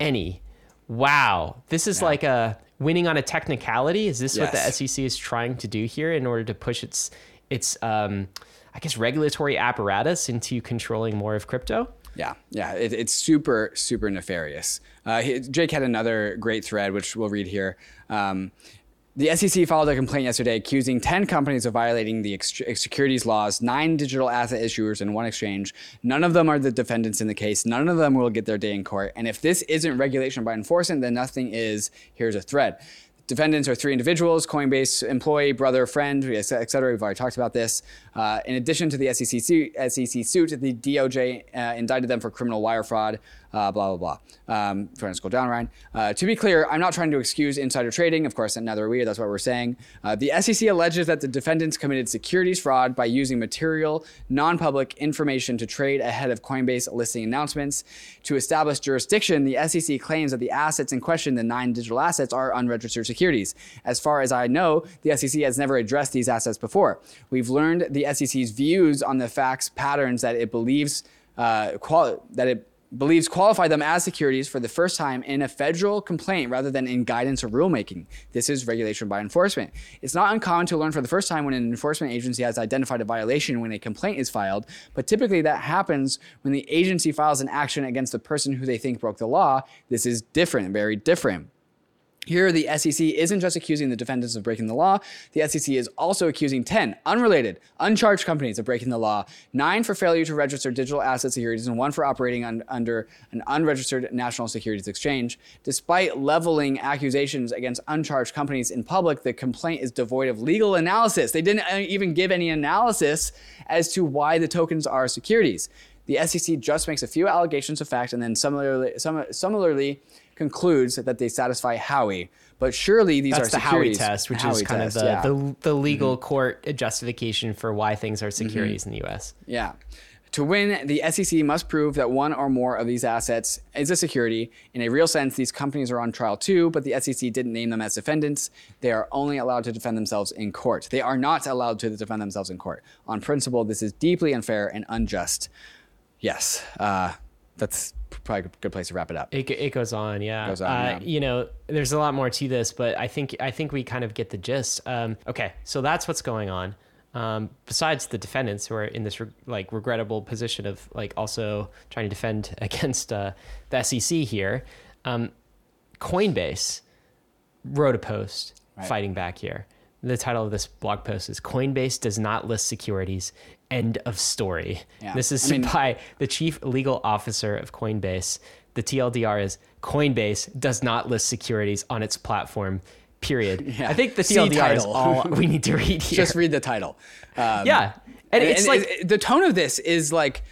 any. Wow. This is like a winning on a technicality. Is this what the SEC is trying to do here in order to push its its um, I guess regulatory apparatus into controlling more of crypto? Yeah, yeah, it, it's super, super nefarious. Uh, Jake had another great thread, which we'll read here. Um, the SEC filed a complaint yesterday accusing 10 companies of violating the ex- securities laws, nine digital asset issuers, and one exchange. None of them are the defendants in the case. None of them will get their day in court. And if this isn't regulation by enforcement, then nothing is. Here's a thread. Defendants are three individuals Coinbase employee, brother, friend, et cetera. We've already talked about this. Uh, in addition to the SEC suit, SEC suit the DOJ uh, indicted them for criminal wire fraud, blah, blah, blah. Um, trying to scroll down, Ryan. Uh, to be clear, I'm not trying to excuse insider trading. Of course, neither are. That's what we're saying. Uh, the SEC alleges that the defendants committed securities fraud by using material, non public information to trade ahead of Coinbase listing announcements. To establish jurisdiction, the SEC claims that the assets in question, the nine digital assets, are unregistered securities. As far as I know, the SEC has never addressed these assets before. We've learned the SEC's views on the facts patterns that it believes uh, quali- that it believes qualify them as securities for the first time in a federal complaint rather than in guidance or rulemaking. This is regulation by enforcement. It's not uncommon to learn for the first time when an enforcement agency has identified a violation when a complaint is filed, but typically that happens when the agency files an action against the person who they think broke the law. This is different, very different. Here, the SEC isn't just accusing the defendants of breaking the law, the SEC is also accusing 10 unrelated, uncharged companies of breaking the law, nine for failure to register digital asset securities, and one for operating un- under an unregistered national securities exchange. Despite leveling accusations against uncharged companies in public, the complaint is devoid of legal analysis. They didn't uh, even give any analysis as to why the tokens are securities. The SEC just makes a few allegations of fact and then similarly, similarly concludes that they satisfy Howey. But surely these That's are the Howey securities. test, which Howey is kind test, of the, yeah. Mm-hmm. the, the legal court justification for why things are securities in the U.S. Yeah. To win, the SEC must prove that one or more of these assets is a security. In a real sense, these companies are on trial too, but the SEC didn't name them as defendants. They are only allowed to defend themselves in court. They are not allowed to defend themselves in court. On principle, this is deeply unfair and unjust. Yes, uh, that's probably a good place to wrap it up. It, it goes on, yeah. Goes on, uh, yeah. You know, there's a lot more to this, but I think I think we kind of get the gist. Um, okay, so that's what's going on. Um, besides the defendants who are in this re- like regrettable position of like also trying to defend against uh, the SEC here, um, Coinbase wrote a post Right. fighting back here. The title of this blog post is Coinbase does not list securities. End of story. Yeah. This is I mean- by the chief legal officer of Coinbase. The TLDR is Coinbase does not list securities on its platform. Period. Yeah. I think the TLDR is all we need to read here. Just read the title. Um, yeah, and, it's like it- the tone of this is like,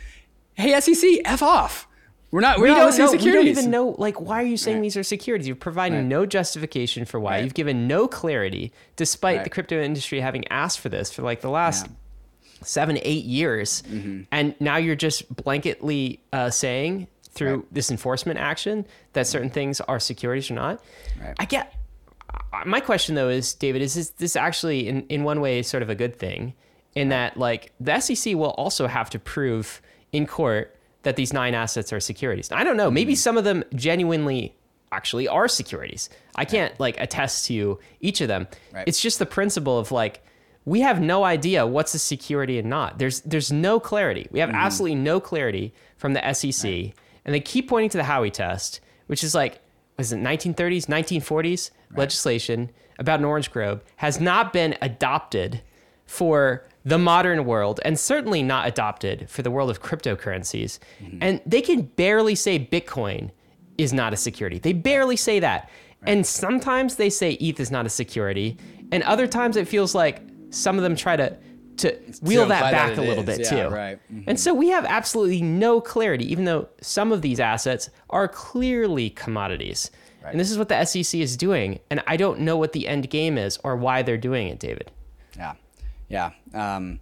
"Hey SEC, f off. We're not. We not don't listing know. We don't even know. Like, why are you saying Right. these are securities? You've provided Right. no justification for why. Right. You've given no clarity, despite the crypto industry having asked for this for like the last Yeah. seven, eight years, Mm-hmm. and now you're just blanketly uh, saying through this enforcement action that certain things are securities or not. Right. I get. My question though is, David, is this, this actually in, in one way sort of a good thing, in that like the SEC will also have to prove in court that these nine assets are securities. I don't know. Maybe some of them genuinely actually are securities. I can't like attest to each of them. Right. It's just the principle of like we have no idea what's a security and not. There's there's no clarity. We have Mm-hmm. absolutely no clarity from the SEC, and they keep pointing to the Howey test, which is like was it 1930s, 1940s legislation about an orange grove has not been adopted for the modern world and certainly not adopted for the world of cryptocurrencies. And they can barely say Bitcoin is not a security. They barely say that. And sometimes they say ETH is not a security, and other times it feels like some of them try to to wheel that imply that back a little is. bit Yeah, too. right. Mhm. And so we have absolutely no clarity, even though some of these assets are clearly commodities. Right. And this is what the SEC is doing. And I don't know what the end game is or why they're doing it, David. Yeah. Um,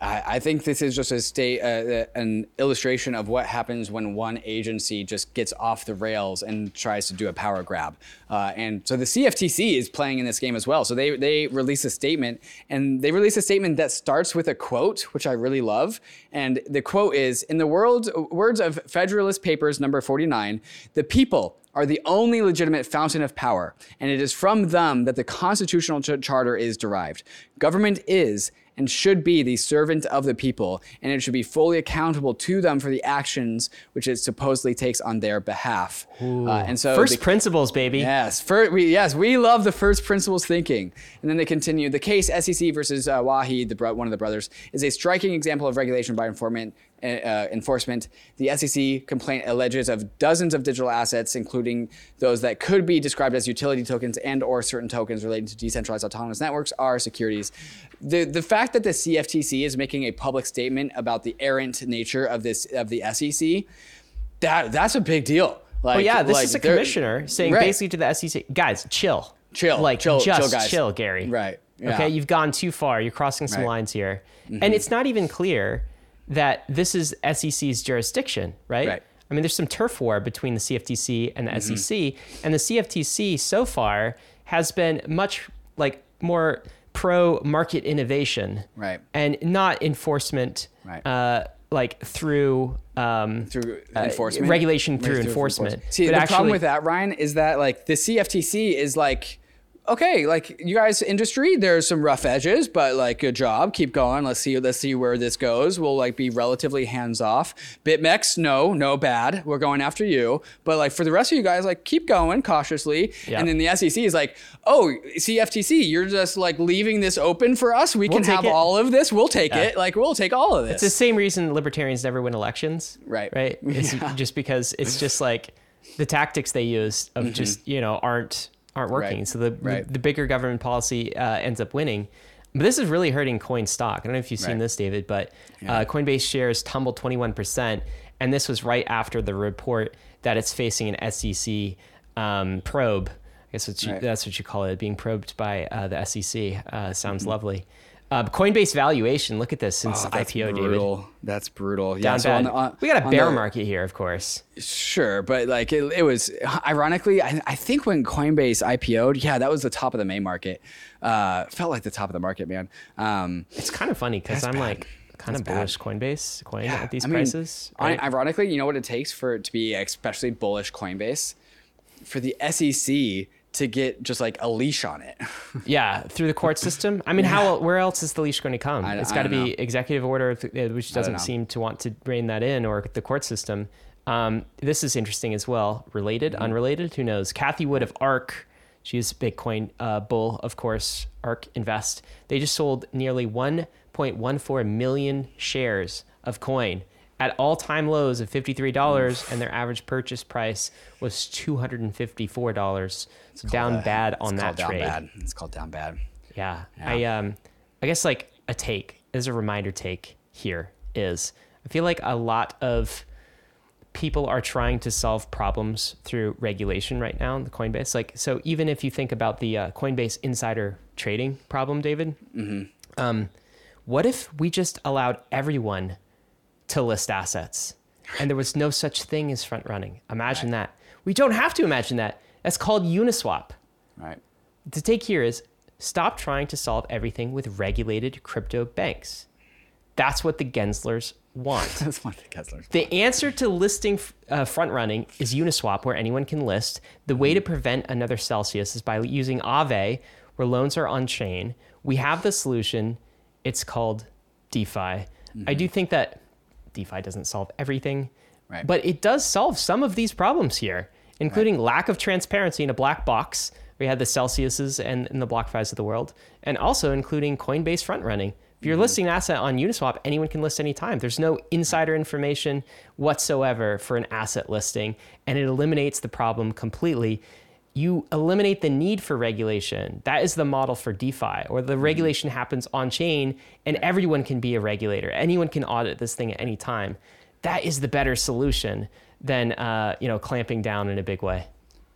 I, I think this is just a state, uh, an illustration of what happens when one agency just gets off the rails and tries to do a power grab. Uh, and so the CFTC is playing in this game as well. So they they release a statement, and they release a statement that starts with a quote, which I really love. And the quote is, "In the world words of Federalist Papers number forty nine, the people." Are the only legitimate fountain of power, and it is from them that the constitutional ch- charter is derived. Government is and should be the servant of the people, and it should be fully accountable to them for the actions which it supposedly takes on their behalf. Uh, and so, First the- principles, baby. Yes, we, yes, we love the first principles thinking. And then they continue. The case SEC versus uh, Wahi, the bro- one of the brothers, is a striking example of regulation by informant, uh, enforcement. The SEC complaint alleges of dozens of digital assets, including those that could be described as utility tokens and/or certain tokens relating to decentralized autonomous networks, are securities. The the fact that the CFTC is making a public statement about the errant nature of this of the SEC, that that's a big deal. Like, Well, yeah, this like is a commissioner saying Right. basically to the SEC, guys, chill. Chill, Like, chill, chill, just guys. chill, Gary. Right, yeah. Okay, you've gone too far. You're crossing some Right. Mm-hmm. lines here. And it's not even clear that this is SEC's jurisdiction, right? Right. I mean, there's some turf war between the CFTC and the Mm-hmm. SEC, and the CFTC so far has been much like more pro market innovation, Right. and not enforcement, Right. uh, like through um, through uh, enforcement, regulation through Right, enforcement. See, But the actually- problem with that, Ryan, is that like the CFTC is like, okay, like you guys industry, there's some rough edges, but like good job, keep going. Let's see, let's see where this goes. We'll like be relatively hands off. BitMEX, no, no bad. We're going after you, but like for the rest of you guys, like keep going cautiously. Yeah. And then the SEC is like, oh, CFTC, you're just like leaving this open for us. We We'll can have it. all of this. We'll take Yeah. it. Like we'll take all of this. It's the same reason libertarians never win elections. Right. Right. It's just because it's just like the tactics they use of mm-hmm. just you know aren't aren't working. Right. So the, Right. the the bigger government policy uh, ends up winning. But this is really hurting coin stock. I don't know if you've seen Right. this, David, but uh, Coinbase shares tumbled 21%. And this was right after the report that it's facing an SEC um, probe. I guess you, that's what you call it, being probed by uh, the SEC. Uh, sounds Mm-hmm. lovely. Uh, Coinbase valuation. Look at this since Oh, that's IPO, David. brutal. That's brutal. Yeah, Down so on the- on- we got a bear the- market here, of course. Sure, but like it, it was ironically, I, I think when Coinbase IPO'd, yeah, that was the top of the main market. Uh, felt like the top of the market, man. Um, It's kind of funny because I'm bad. like kind of That's bad. bullish Coinbase coin at these I mean, prices. Right? ironically, you know what it takes for it to be especially bullish Coinbase? For the SEC to get just like a leash on it. Yeah, through the court system. I mean, how where else is the leash going to come? I- it's got to be executive order, uh, which doesn't seem to want to rein that in, or the court system. Um, this is interesting as well. Related, Mm-hmm. unrelated, who knows? Cathie Wood of ARK, she's Bitcoin uh, bull, of course. ARK Invest. They just sold nearly 1.14 million shares of coin at all-time lows of $53 and their average purchase price was $254 so down bad on it's that called down trade bad. It's called down bad. yeah. I um I guess like a take as a reminder take here is I feel like a lot of people are trying to solve problems through regulation right now in the Coinbase. Like so even if you think about the uh, Coinbase insider trading problem, David, mm-hmm. um, what if we just allowed everyone to list assets and there was no such thing as front running? Imagine that. We don't have to imagine that. That's called Uniswap Right. the take here is stop trying to solve everything with regulated crypto banks. That's what the Genslers want. That's of the Kesslers. the answer to listing uh, front running is Uniswap, where anyone can list. The way to prevent another Celsius is by using Aave, where loans are on chain. We have the solution. It's called DeFi. I do think that DeFi doesn't solve everything, Right. but it does solve some of these problems here, including lack of transparency in a black box. We had the Celsiuses and, and the BlockFi's of the world, and also including Coinbase front running. If you're mm-hmm. listing an asset on Uniswap, anyone can list anytime. There's no insider information whatsoever for an asset listing, and it eliminates the problem completely. You eliminate the need for regulation. That is the model for DeFi, or the regulation happens on chain and everyone can be a regulator. Anyone can audit this thing at any time. That is the better solution than uh, you know clamping down in a big way.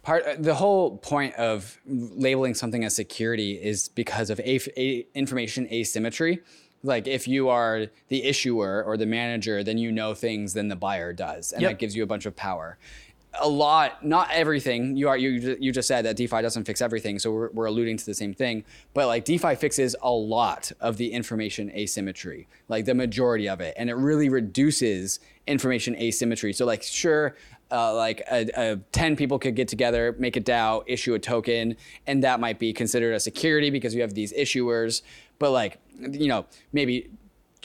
Part uh, the whole point of labeling something as security is because of a, a, information asymmetry. Like if you are the issuer or the manager, then you know things than the buyer does, and Yep. that gives you a bunch of power. A lot, not everything. You are you you just said that DeFi doesn't fix everything, so we're, we're alluding to the same thing. But like DeFi fixes a lot of the information asymmetry, like the majority of it, and it really reduces information asymmetry. So like sure, uh, like a, a 10 people could get together, make a DAO, issue a token, and that might be considered a security because you have these issuers. But like, you know, maybe,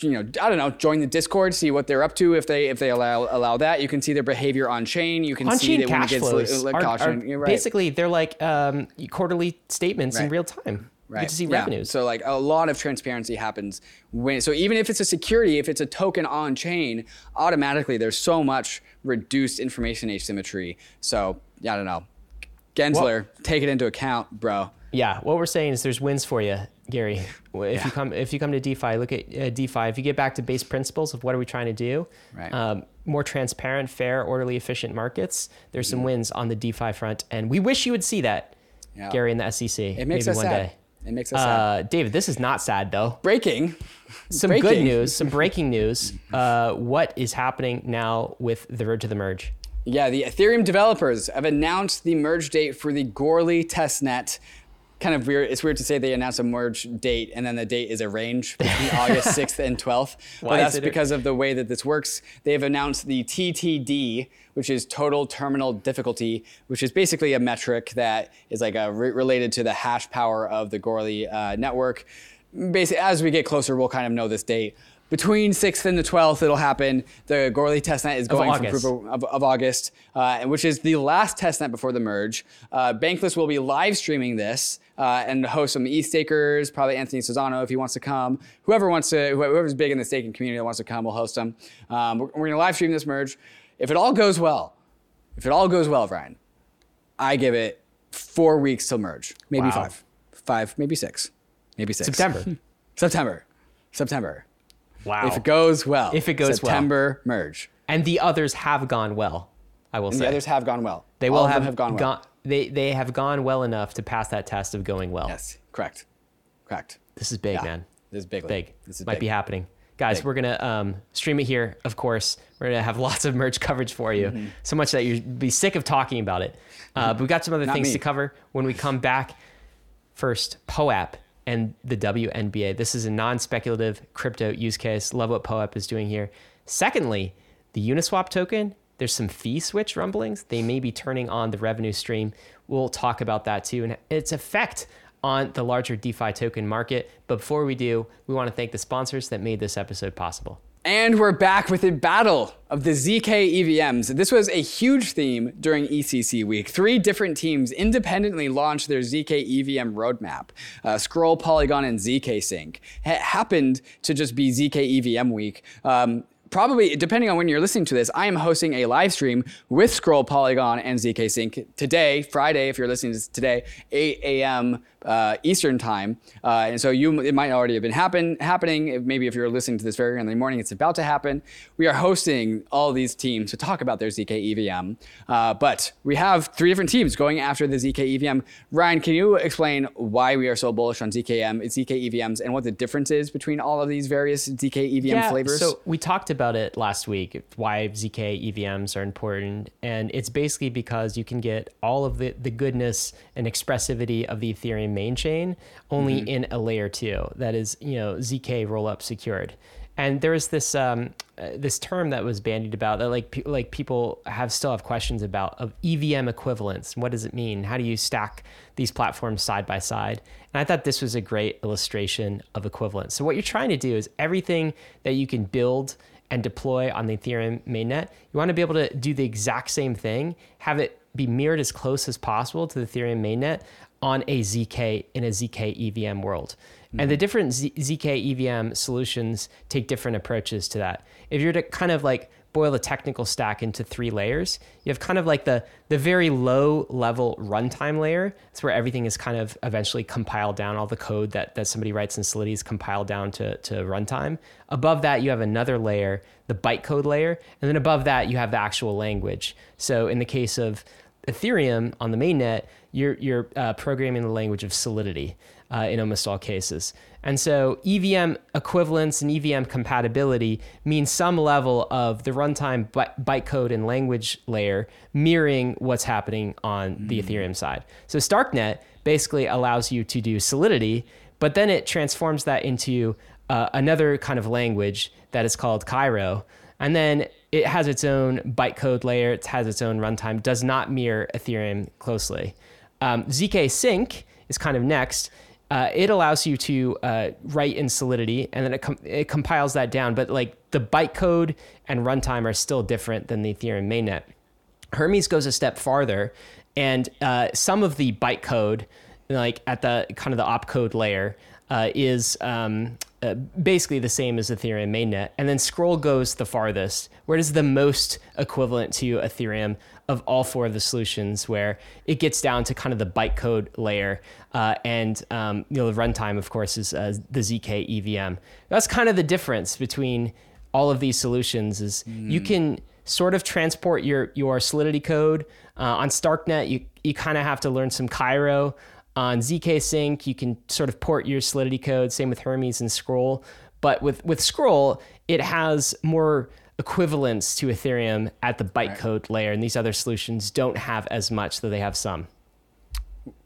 you know, I don't know, join the Discord, see what they're up to. If they if they allow allow that, you can see their behavior on chain. You can see On-chain that when it gets flows like, are, caution. are right. basically they're like um, quarterly statements in real time. You Right. get to see Yeah. revenues. So like a lot of transparency happens when so even if it's a security, if it's a token on chain, automatically there's so much reduced information asymmetry. So yeah, I don't know. Gensler, take it into account, bro. Yeah, what we're saying is there's wins for you, Gary. If you come if you come to DeFi, look at uh, DeFi. If you get back to base principles of what are we trying to do, Right. um, more transparent, fair, orderly, efficient markets. There's some wins on the DeFi front, and we wish you would see that, Yeah. Gary, in the SEC. It makes maybe us one sad. day. It makes us sad. Uh, David, this is not sad though. Breaking. Some good news, some breaking news. Uh, what is happening now with the verge of the merge? Yeah, the Ethereum developers have announced the merge date for the Goerli testnet. Kind of weird. It's weird to say they announced a merge date and then the date is a range between August 6th and 12th. Why but that's because of the way that this works. They've announced the TTD, which is total terminal difficulty, which is basically a metric that is like a re- related to the hash power of the Goerli uh, network. Basically, as we get closer, we'll kind of know this date. Between 6th and the 12th, it'll happen. The Goerli testnet is going August. proof of of, of August, uh, which is the last testnet before the merge. Uh, Bankless will be live streaming this uh, and host some e-stakers, probably Anthony Sassano if he wants to come. Whoever wants to, whoever's big in the staking community that wants to come, we'll host them. Um, we're we're gonna live stream this merge. If it all goes well, if it all goes well, Ryan, I give it four weeks till merge, maybe Wow. five, five, maybe six, maybe six. September. September, September. Wow. If it goes well, If it goes well. September merge. and the others have gone well. I will and say. the others have gone well. they will have, have gone well. gone. They they have gone well enough to pass that test of going well. Yes, correct, correct. This is big, Yeah, man. This is big. Big. This is Might big. be happening. Guys, Big. we're gonna um, stream it here. Of course, we're gonna have lots of merch coverage for you. Mm-hmm. So much that you'd be sick of talking about it. Uh, but we got some other Not things me. to cover when we come back. First, POAP and the WNBA. This is a non-speculative crypto use case. Love what POAP is doing here. Secondly, the Uniswap token. There's some fee switch rumblings. They may be turning on the revenue stream. We'll talk about that too and its effect on the larger DeFi token market. But before we do, we want to thank the sponsors that made this episode possible. And we're back with a battle of the ZK EVMs. This was a huge theme during EthCC week. Three different teams independently launched their ZK EVM roadmap. Uh, Scroll, Polygon, and ZK Sync. It happened to just be ZK EVM week. Um, Probably, depending on when you're listening to this, I am hosting a live stream with Scroll, Polygon, and ZK Sync today, Friday, if you're listening to this today, 8 a.m. Uh, Eastern time. Uh, and so you, it might already have been happen, happening. Maybe if you're listening to this very early morning, it's about to happen. We are hosting all these teams to talk about their ZK EVM. Uh, but we have three different teams going after the ZK EVM. Ryan, can you explain why we are so bullish on ZKM, ZK EVMs, and what the difference is between all of these various ZK EVM flavors? So we talked about it last week, why ZK EVMs are important. And it's basically because you can get all of the, the goodness and expressivity of the Ethereum main chain only Mm-hmm. in a layer two that is, you know, ZK rollup secured. And there is this um, uh, this term that was bandied about that like pe- like people have still have questions about of EVM equivalence. What does it mean? How do you stack these platforms side by side? And I thought this was a great illustration of equivalence. So what you're trying to do is everything that you can build and deploy on the Ethereum mainnet, you want to be able to do the exact same thing, have it be mirrored as close as possible to the Ethereum mainnet on a ZK in a ZK EVM world. And the mm-hmm. different Z- ZK EVM solutions take different approaches to that. If you're to kind of like boil the technical stack into three layers, you have kind of like the the very low level runtime layer. It's where everything is kind of eventually compiled down. All the code that, that somebody writes in Solidity is compiled down to, to runtime. Above that, you have another layer, the bytecode layer. And then above that, you have the actual language. So in the case of Ethereum on the mainnet, you're, you're uh, programming the language of Solidity uh, in almost all cases. And so EVM equivalence and EVM compatibility means some level of the runtime bytecode and language layer mirroring what's happening on the Ethereum side. So Starknet basically allows you to do Solidity, but then it transforms that into uh, another kind of language that is called Cairo. And then it has its own bytecode layer, it has its own runtime, does not mirror Ethereum closely. Um, ZK Sync is kind of next. Uh, it allows you to uh, write in Solidity, and then it, com- it compiles that down. But like the bytecode and runtime are still different than the Ethereum mainnet. Hermez goes a step farther, and uh, some of the bytecode, like at the kind of the opcode layer, uh, is um, uh, basically the same as Ethereum mainnet. And then Scroll goes the farthest, where it is the most equivalent to Ethereum of all four of the solutions, where it gets down to kind of the bytecode layer. Uh, and um, you know the runtime, of course, is uh, the ZK EVM. That's kind of the difference between all of these solutions. Is you can sort of transport your your Solidity code uh, on Starknet. You you kind of have to learn some Cairo. On ZK Sync, you can sort of port your Solidity code. Same with Hermez and Scroll. But with with Scroll, it has more equivalence to Ethereum at the bytecode layer, and these other solutions don't have as much, though they have some.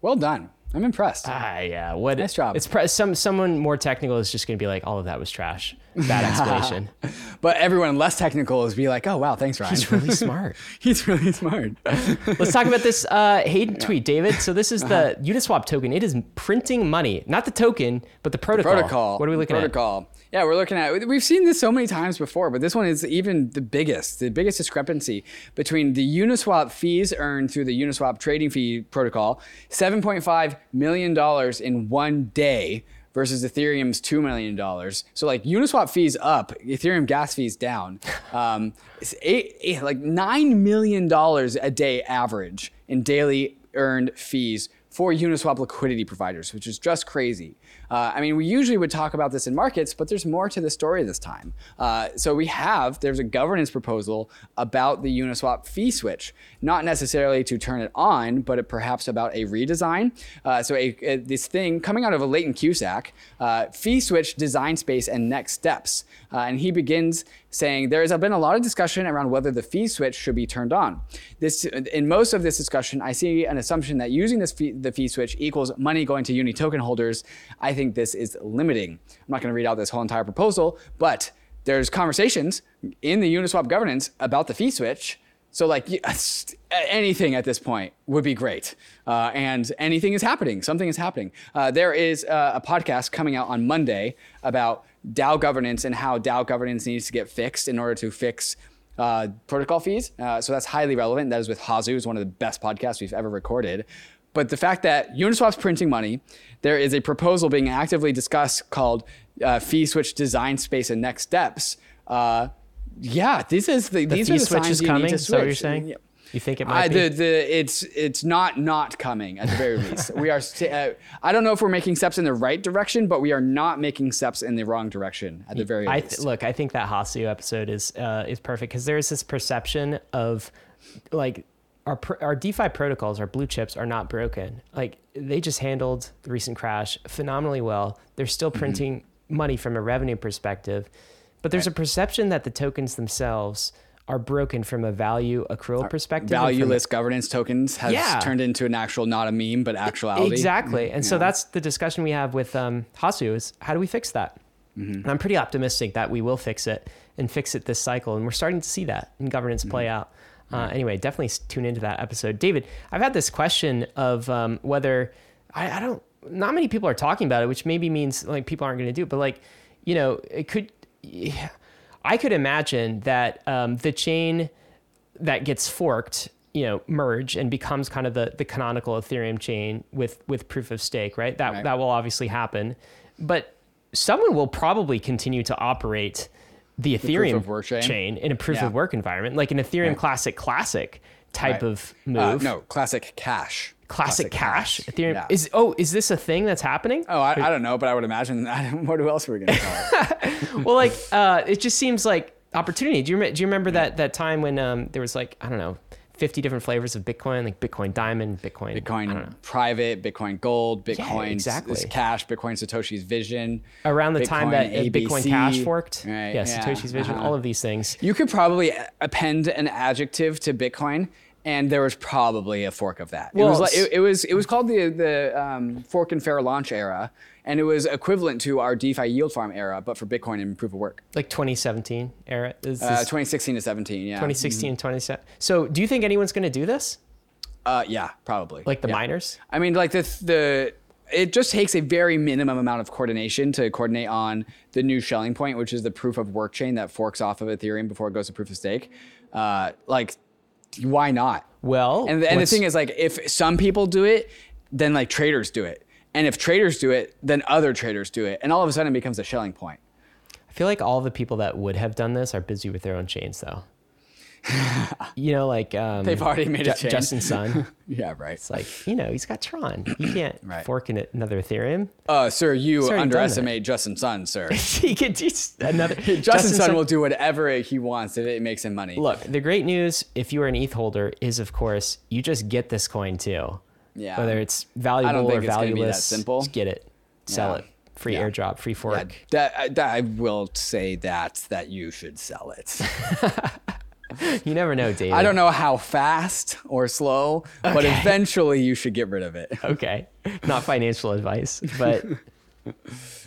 well done. I'm impressed. Ah, yeah. What? Nice job. It's pre- some someone more technical is just going to be like, all of that was trash. Bad explanation. but everyone less technical is be like, oh wow, thanks, Ryan. He's really smart. He's really smart. Let's talk about this uh, Hayden tweet, David. So this is the Uniswap token. It is printing money, not the token, but the protocol. protocol. What are we looking at? protocol. Yeah, we're looking at. We've seen this so many times before, but this one is even the biggest. The biggest discrepancy between the Uniswap fees earned through the Uniswap trading fee protocol, seven point five million dollars in one day. Versus Ethereum's two million dollars, so like Uniswap fees up, Ethereum gas fees down. Um, it's eight, eight, like nine million dollars a day average in daily earned fees for Uniswap liquidity providers, which is just crazy. Uh, I mean, we usually would talk about this in markets, but there's more to the story this time. Uh, so we have there's a governance proposal about the Uniswap fee switch, not necessarily to turn it on, but it, perhaps about a redesign. Uh, so a, a, this thing coming out of a latent Cusack, uh, fee switch, design space, and next steps. Uh, and he begins saying there has been a lot of discussion around whether the fee switch should be turned on. This, in most of this discussion, I see an assumption that using this fee, the fee switch equals money going to Uni token holders. I think this is limiting. I'm not going to read out this whole entire proposal, but there's conversations in the Uniswap governance about the fee switch. So like anything at this point would be great, uh, and anything is happening. Something is happening. Uh, there is uh, a podcast coming out on Monday about DAO governance and how DAO governance needs to get fixed in order to fix uh, protocol fees. Uh, so that's highly relevant. That is with Hasu, is one of the best podcasts we've ever recorded. But the fact that Uniswap's printing money, there is a proposal being actively discussed called uh, fee switch design space and next steps. Uh, yeah, this is the, the these fee are the switch signs is coming. Is that what you're saying? Yeah. You think it might I, be? the, the, it's it's not not coming at the very least. we are. St- uh, I don't know if we're making steps in the right direction, but we are not making steps in the wrong direction at the very I least. look, I think that Hasu episode is uh, is perfect because there is this perception of like our our DeFi protocols, our blue chips, are not broken. Like they just handled the recent crash phenomenally well. They're still printing money from a revenue perspective, but there's a perception that the tokens themselves are broken from a value accrual perspective. and from Valueless governance tokens has Yeah. turned into an actual, not a meme, but actuality. Exactly. And so that's the discussion we have with um, Hasu is how do we fix that? Mm-hmm. And I'm pretty optimistic that we will fix it and fix it this cycle. And we're starting to see that in governance play Mm-hmm. out. Uh, anyway, definitely tune into that episode. David, I've had this question of um, whether I, I don't, not many people are talking about it, which maybe means like people aren't going to do it, but like, you know, it could, I could imagine that um, the chain that gets forked, you know, merge and becomes kind of the, the canonical Ethereum chain with with proof of stake, right? That Right. that will obviously happen, but someone will probably continue to operate the Ethereum of work chain? in a proof Yeah. of work environment, like an Ethereum Right. Classic Classic type Right. of Uh, move. no, classic cash. Classic, cash. Ethereum Yeah. is oh, is this a thing that's happening? Oh, I, I don't know, but I would imagine. what else were we going to call it? well, like uh, it just seems like opportunity. Do you do you remember that that time when um, there was like I don't know, fifty different flavors of Bitcoin, like Bitcoin Diamond, Bitcoin, I. Bitcoin private, Bitcoin gold, Bitcoin exactly. cash, Bitcoin Satoshi's vision. around the time that uh, Bitcoin Bitcoin Cash forked. Right, yeah, yeah, Satoshi's vision, uh-huh. all of these things. You could probably append an adjective to Bitcoin, and there was probably a fork of that. it was like it, it was it was called the the um, fork and fair launch era, and it was equivalent to our DeFi yield farm era, but for Bitcoin and proof of work. Like 2017 era. Is Uh, 2016 to 17, yeah. 2016 and 27. So, do you think anyone's going to do this? Uh, yeah, probably. Like the Yeah. miners? I mean, like the the it just takes a very minimum amount of coordination to coordinate on the new Schelling point, which is the proof of work chain that forks off of Ethereum before it goes to proof of stake. Uh, like, why not? Well, And, and the thing is, like, if some people do it, then like traders do it, and if traders do it, then other traders do it, and all of a sudden it becomes a Schelling point. I feel like all the people that would have done this are busy with their own chains, though. you know, like um, They've already made a chain. Justin Sun. Yeah, right. It's like you know he's got Tron. You can't Right. fork in it another Ethereum. Uh, sir, you already done that. underestimate Justin Sun, sir. he could just another Justin, Sun will do whatever he wants if it makes him money. Look, the great news, if you are an ETH holder, is of course you just get this coin too. Yeah. Whether it's valuable or it's gonna be that valueless, simple. just get it, sell Yeah. it, free Yeah. airdrop, free Yeah, fork. that, that I will say that that you should sell it. You never know, David. I don't know how fast or slow, but eventually you should get rid of it. Okay, not financial advice, but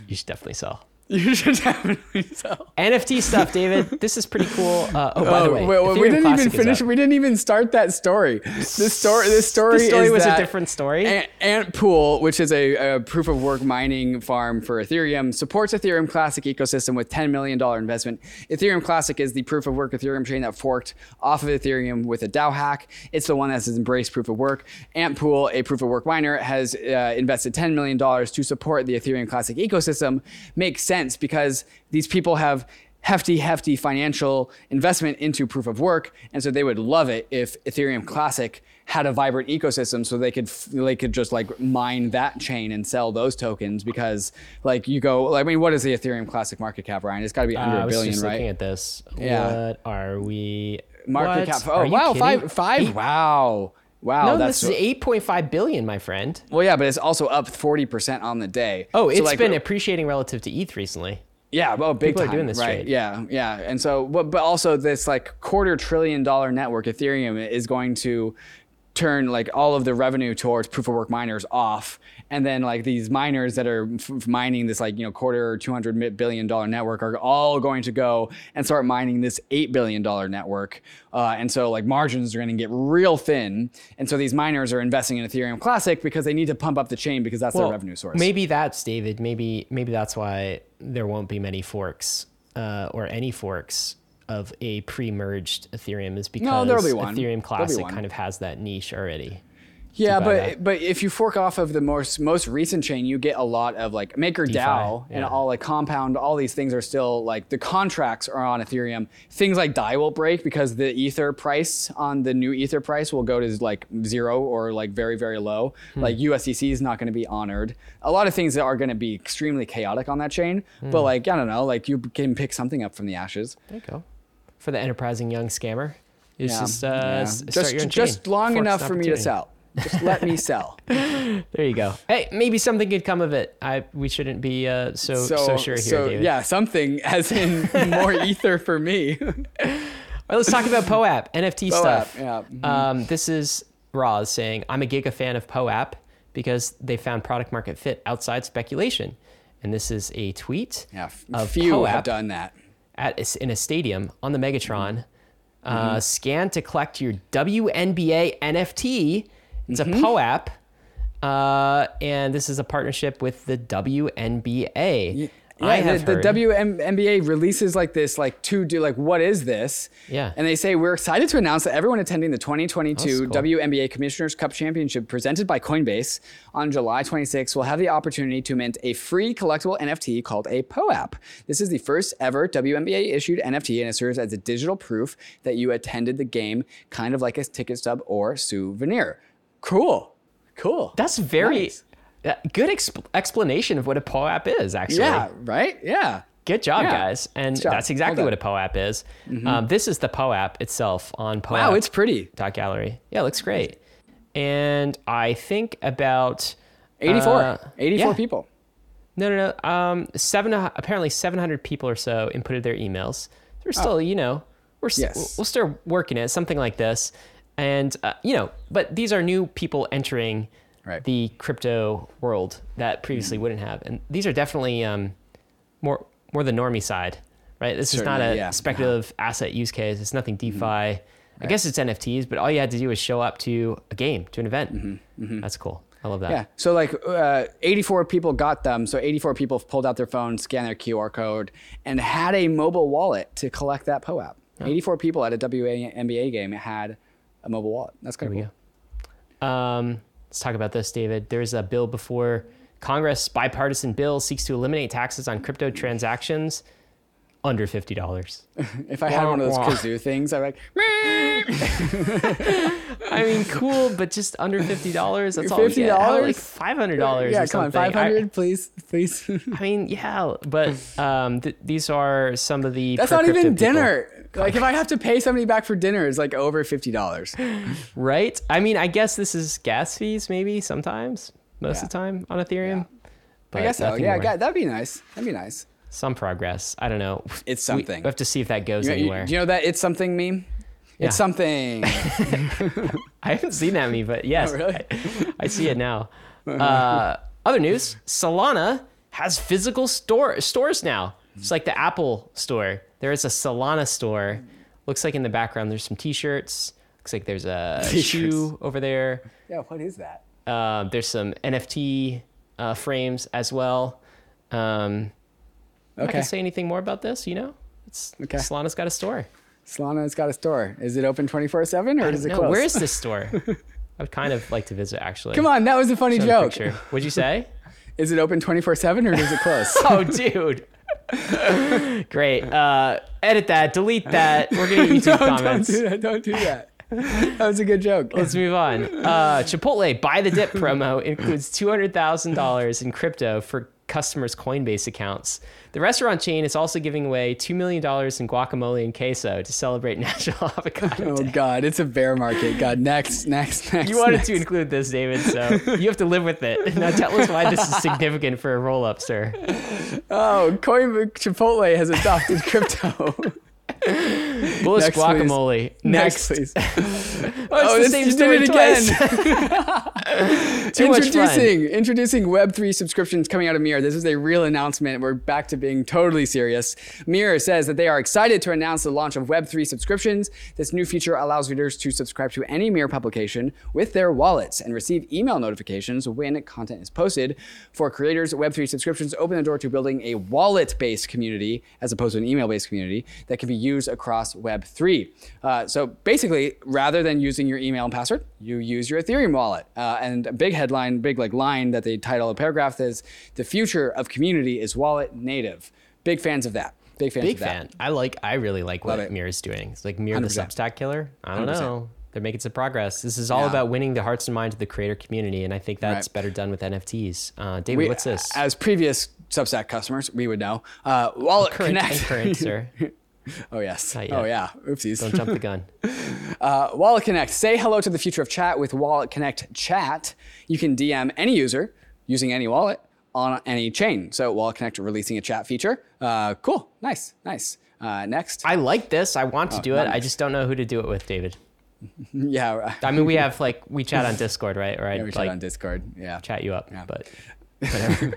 you should definitely sell. You should definitely sell. NFT stuff, David. This is pretty cool. Uh, oh, by the way, wait, wait, we didn't even finish. We didn't even start that story. This story. This story. The story was a different story. Ant, Antpool, which is a, a proof of work mining farm for Ethereum, supports Ethereum Classic ecosystem with $10 million investment. Ethereum Classic is the proof of work Ethereum chain that forked off of Ethereum with a DAO hack. It's the one that has embraced proof of work. Antpool, a proof of work miner, has uh, invested $10 million to support the Ethereum Classic ecosystem. Makes sense because these people have hefty, hefty financial investment into proof of work, and so they would love it if Ethereum Classic had a vibrant ecosystem, so they could they could just like mine that chain and sell those tokens because like you go, I mean, what is the Ethereum Classic market cap, Ryan? It's got to be under Uh, I a was billion, just right? looking at this. Yeah. What are we? market what? cap. Oh wow, kidding? five five. Wow, wow. No, that's this is 8.5 billion, my friend. well, yeah, but it's also up forty percent on the day. Oh, So, it's like, been appreciating relative to ETH recently. Yeah, well, big People are time, doing this right? trade. Yeah, yeah, and so, but, but also this like quarter trillion dollar network, Ethereum is going to turn like all of the revenue towards proof of work miners off, and then like these miners that are f- mining this like you know quarter or two hundred billion dollar network are all going to go and start mining this eight billion dollar network, uh, and so like margins are going to get real thin, and so these miners are investing in Ethereum Classic because they need to pump up the chain because that's their revenue source. Maybe that's David. Maybe maybe that's why there won't be many forks uh, or any forks of a pre-merged Ethereum is because there'll be. Ethereum be Classic kind of has that niche already. Yeah, but but if you fork off of the most most recent chain, you get a lot of like MakerDAO and yeah. all like Compound. All these things are still like the contracts are on Ethereum. Things like Dai will break because the Ether price on the new Ether price will go to like zero or like very very low. Hmm. Like USDC is not going to be honored. A lot of things that are going to be extremely chaotic on that chain. Hmm. But like I don't know, like you can pick something up from the ashes. There you go. For the enterprising young scammer, it's Yeah, just uh, yeah. start just just long Forks enough for me to sell. Just let me sell. There you go. Hey, maybe something could come of it. I we shouldn't be uh, so, so sure here, so, David. Yeah, something as in more ether for me. All right, let's talk about POAP, NFT POAP, stuff. yeah. Mhm. Um, this is Roz saying, I'm a giga fan of POAP because they found product market fit outside speculation. And this is a tweet Yeah, f- of few POAP have done that. at in a stadium on the Megatron. Mm-hmm. Uh, scan to collect your WNBA NFT. It's Mm-hmm. a POAP. Uh, and this is a partnership with the WNBA. I Yeah, have the, the WNBA releases like this, like to do like what is this? Yeah. and they say we're excited to announce that everyone attending the 2022 That's cool. WNBA Commissioners Cup Championship presented by Coinbase on July 26 will have the opportunity to mint a free collectible NFT called a POAP. This is the first ever WNBA issued NFT, and it serves as a digital proof that you attended the game, kind of like a ticket stub or souvenir. Cool, cool. That's very Nice. uh, good exp- explanation of what a POAP is, actually. yeah, right. Yeah. Good job, Yeah. guys. And job. that's exactly what a POAP is. Um, this is the POAP itself on POAP. Wow, it's pretty. dot gallery. Yeah, it looks great. And I think about 84. uh, 84 yeah. people. No, no, no. Um, seven. Apparently, seven hundred people or so inputted their emails. We're Oh. still, you know, we're Yes. we'll still working it, something like this, and uh, you know, but these are new people entering Right. the crypto world that previously wouldn't have, and these are definitely um, more more the normie side, right? This is not a yeah. speculative asset use case. It's nothing DeFi. Mm-hmm. I guess it's NFTs, but all you had to do was show up to a game, to an event. That's cool. I love that. Mm-hmm. Yeah. So like uh, 84 people got them. So 84 people pulled out their phone, scanned their QR code, and had a mobile wallet to collect that POAP. 84 people at a WNBA game had a mobile wallet. That's kind of cool. Um, let's talk about this, David. There's a bill before Congress, bipartisan bill seeks to eliminate taxes on crypto transactions under fifty dollars. If I had one of those Wah, kazoo things, I'm be like, I mean, cool, but just under fifty dollars. That's all. we get. $50? How, Like five hundred dollars. yeah, come on. I- 500, please, please. I, mean, yeah, but um, th- these are some of the. That's not even people, dinner. Like if I have to pay somebody back for dinner, it's like over $50. right? I mean, I guess this is gas fees, maybe sometimes, most Yeah. of the time on Ethereum. I But guess so. Yeah, more. That'd be nice. That'd be nice. some progress. I don't know. It's something. We have to see if that goes You, you- anywhere. do you know that it's something meme? Yeah. It's something. I haven't seen that meme, but yes, Oh, really? I, I see it now. Uh, other news: Solana has physical store stores now. It's like the Apple store. There is a Solana store. Looks like in the background there's some T-shirts. Looks like there's a T-shirts. shoe over there. yeah, what is that? Uh, there's some NFT uh, frames as well. Um, I Okay. can say anything more about this. You know, it's Okay. Solana's got a store. Solana's got a store. Is it open 24 7 or is it No, closed? where is this store? I would kind of like to visit actually. Come on, that was a funny Show joke. What'd you say? Is it open 24 7 or is it close? oh, dude. Great. Uh, edit that. Delete that. We're gonna get YouTube don't, don't comments. do that. Don't do that. That was a good joke. Let's move on. Uh, Chipotle buy the dip promo includes two hundred thousand dollars in crypto for customers' Coinbase accounts. The restaurant chain is also giving away two million dollars in guacamole and queso to celebrate National Avocado Oh Day. God, it's a bear market. God, next, next, next. You wanted next. to include this, David, so you have to live with it. Now tell us why this is significant for a roll up, sir. Oh, Coin Chipotle has adopted crypto. Bullish Next, please. guacamole. Next, Next. please. Oh, oh, it's the same story did it again. Too much fun. introducing, introducing Web3 subscriptions coming out of Mirror. This is a real announcement. We're back to being totally serious. Mirror says that they are excited to announce the launch of Web3 subscriptions. This new feature allows readers to subscribe to any Mirror publication with their wallets and receive email notifications when content is posted. For creators, Web3 subscriptions open the door to building a wallet-based community as opposed to an email-based community that can be used across Web3. Uh, so basically, rather than using your email and password, you use your Ethereum wallet. Uh, and a big headline, big like line that they title a paragraph is "The future of community is wallet native." Big fans of that. Big fans Big of that. fan. I like. I really like what Love is doing. It's like Mirror the 100%. Substack killer. I don't 100%. know. They're making some progress. This is all Yeah. about winning the hearts and minds of the creator community, and I think that's Right. better done with NFTs. Uh, David, We- what's this? As previous Substack customers, we would know. Uh, wallet current Connect. current, sir. oh yes. Oh yeah. Oopsies. Don't jump the gun. Uh, Wallet Connect. Say hello to the future of chat with Wallet Connect Chat. You can DM any user using any wallet on any chain. So Wallet Connect releasing a chat feature. Uh, cool. Nice. Nice. Uh, next. I like this. I want to do it. not I just don't know who to do it with, David. yeah. I mean, we have like we chat on Discord, right? Right. I We chat like on Discord. Yeah. chat you up, Yeah. but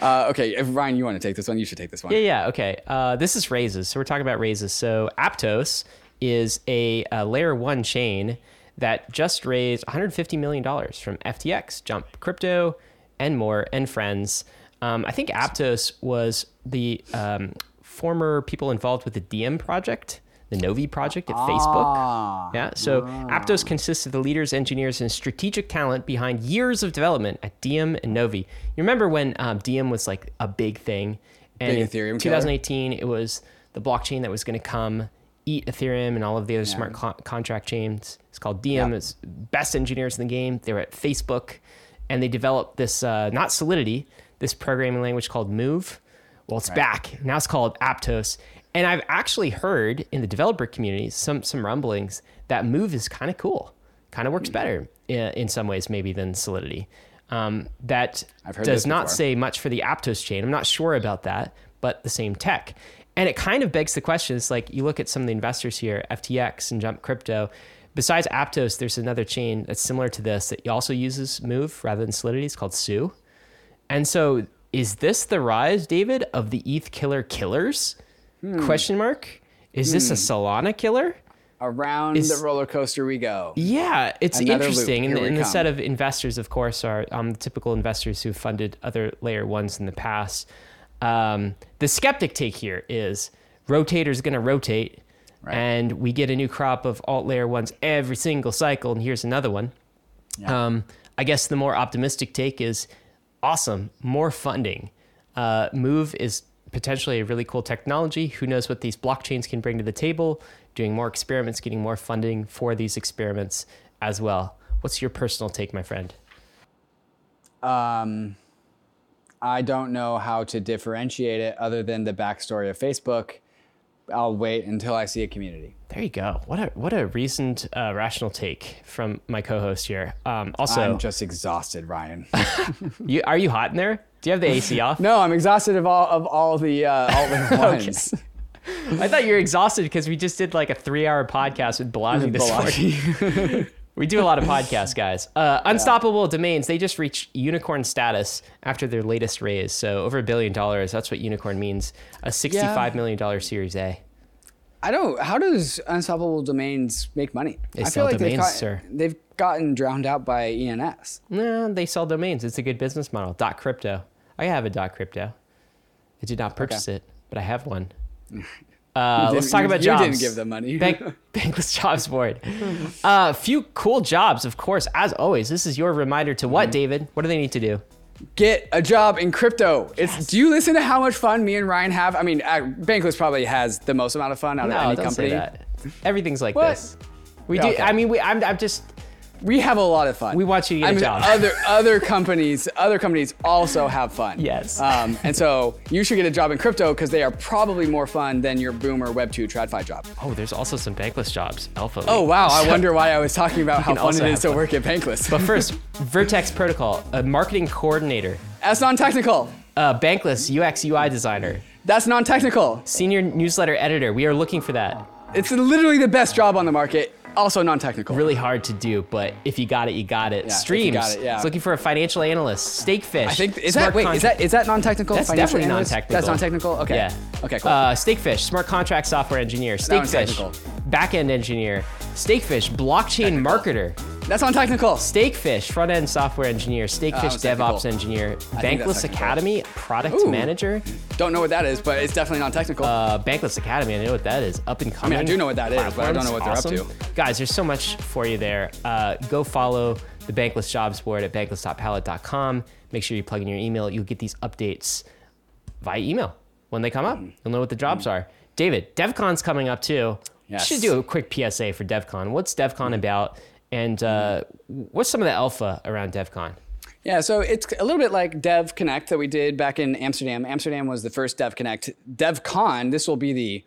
Uh, okay. If Ryan, you want to take this one? You should take this one. Yeah, yeah, okay. Uh, this is raises. So we're talking about raises. So Aptos is a, a layer one chain that just raised 150 million dollars from FTX, Jump Crypto, and more, and friends. Um, I think Aptos was the um, former people involved with the Diem project, the Novi project at Facebook. Ah. Yeah. So Aptos consists of the leaders, engineers, and strategic talent behind years of development at Diem and Novi. You remember when um, Diem was like a big thing, and Big in Ethereum killer. 2018 it was the blockchain that was going to come eat Ethereum and all of the other smart con- contract chains. It's called Diem. Yeah. It's best engineers in the game. They were at Facebook, and they developed this uh, not Solidity, this programming language called Move. Well, it's back now. It's called Aptos, and I've actually heard in the developer community some some rumblings that Move is kind of cool, kind of works better in, in some ways maybe than Solidity. Um, that does not say much for the Aptos chain. I'm not sure about that, but the same tech. And it kind of begs the question. It's like you look at some of the investors here, FTX and Jump Crypto. Besides Aptos, there's another chain that's similar to this that also uses Move rather than Solidity. It's called Sui. And so, is this the rise, David, of the ETH killer killers? Hmm. Question mark. Is this a Solana killer? Around Is- the roller coaster we go. Yeah, it's Another interesting. And, and the set of investors, of course, are um, the typical investors who funded other layer ones in the past. Um, the skeptic take here is rotator's going to rotate, Right. and we get a new crop of alt layer ones every single cycle. And here's another one. Yeah. Um, I guess the more optimistic take is awesome, more funding. Uh, Move is potentially a really cool technology. Who knows what these blockchains can bring to the table? Doing more experiments, getting more funding for these experiments as well. What's your personal take, my friend? Um, I don't know how to differentiate it other than the backstory of Facebook. I'll wait until I see a community. There you go. What a what a reasoned, uh, rational take from my co-host here. Um, also, I'm just exhausted, Ryan. you, are you hot in there? Do you have the AC off? no, I'm exhausted of all of all the uh, all the ones. I thought you were exhausted because we just did like a three-hour podcast with Balaji this morning. We do a lot of podcasts, guys. Uh, Unstoppable Domains, they just reached unicorn status after their latest raise. So over a billion dollars. That's what unicorn means. A sixty-five million dollar Series A. I don't. How does Unstoppable Domains make money? They I sell feel like they've, domains, got- sir. they've gotten drowned out by ENS. No, they sell domains. It's a good business model. Dot crypto. I have a dot crypto. I did not purchase it, but I have one. Uh, let's talk about you jobs. You didn't give them money. Bank, bankless jobs board. A few cool jobs, of course. As always, this is your reminder to Mm-hmm. what, David? What do they need to do? get a job in crypto. It's. Do you listen to how much fun me and Ryan have? I mean, uh, Bankless probably has the most amount of fun out of No, any don't company. say that. Everything's like What? this. We Yeah, do. okay. I mean, we, I'm, I'm just. We have a lot of fun. We want you to get I a mean, job. Other other companies, other companies also have fun. Yes. Um, and so you should get a job in crypto because they are probably more fun than your Boomer Web two TradFi job. Oh, there's also some bankless jobs. Alpha. Oh wow! I wonder why I was talking about how fun it is to fun. work at Bankless. But first, Vertex Protocol, a marketing coordinator, That's non-technical. uh, Bankless UX UI designer, That's non-technical. senior newsletter editor. We are looking for that. It's literally the best job on the market. Also non-technical. Really hard to do, but if you got it, you got it. you Streams. got it, yeah. It's looking for a financial analyst. Stakefish. I think is that wait con- is that is that non-technical? That's Financial definitely analyst? non-technical. That's non-technical. Okay. Yeah. Okay. Cool. Uh, Stakefish, smart contract software engineer. Stakefish, back-end engineer. Stakefish, blockchain marketer. that's non-technical. Stakefish, front end software engineer. Stakefish, was technical. DevOps engineer. think that's Bankless. Academy, product Ooh. manager. Don't know what that is, but it's definitely non-technical. Uh, Bankless Academy, I know what that is. Up and coming. I do know what that is, but I don't know what they're up Awesome. Guys, there's so much for you there. Uh, go follow the Bankless Jobs board at bankless.pallet.com. Make sure you plug in your email. You'll get these updates via email when they come up. Mm. You'll know what the jobs are. David, DevCon's coming up too. Yes. Should do a quick PSA for DevCon. What's DevCon about? And uh, what's some of the alpha around DevCon? Yeah, so it's a little bit like Dev Connect that we did back in Amsterdam. Amsterdam was the first Dev Connect. DevCon, this will be the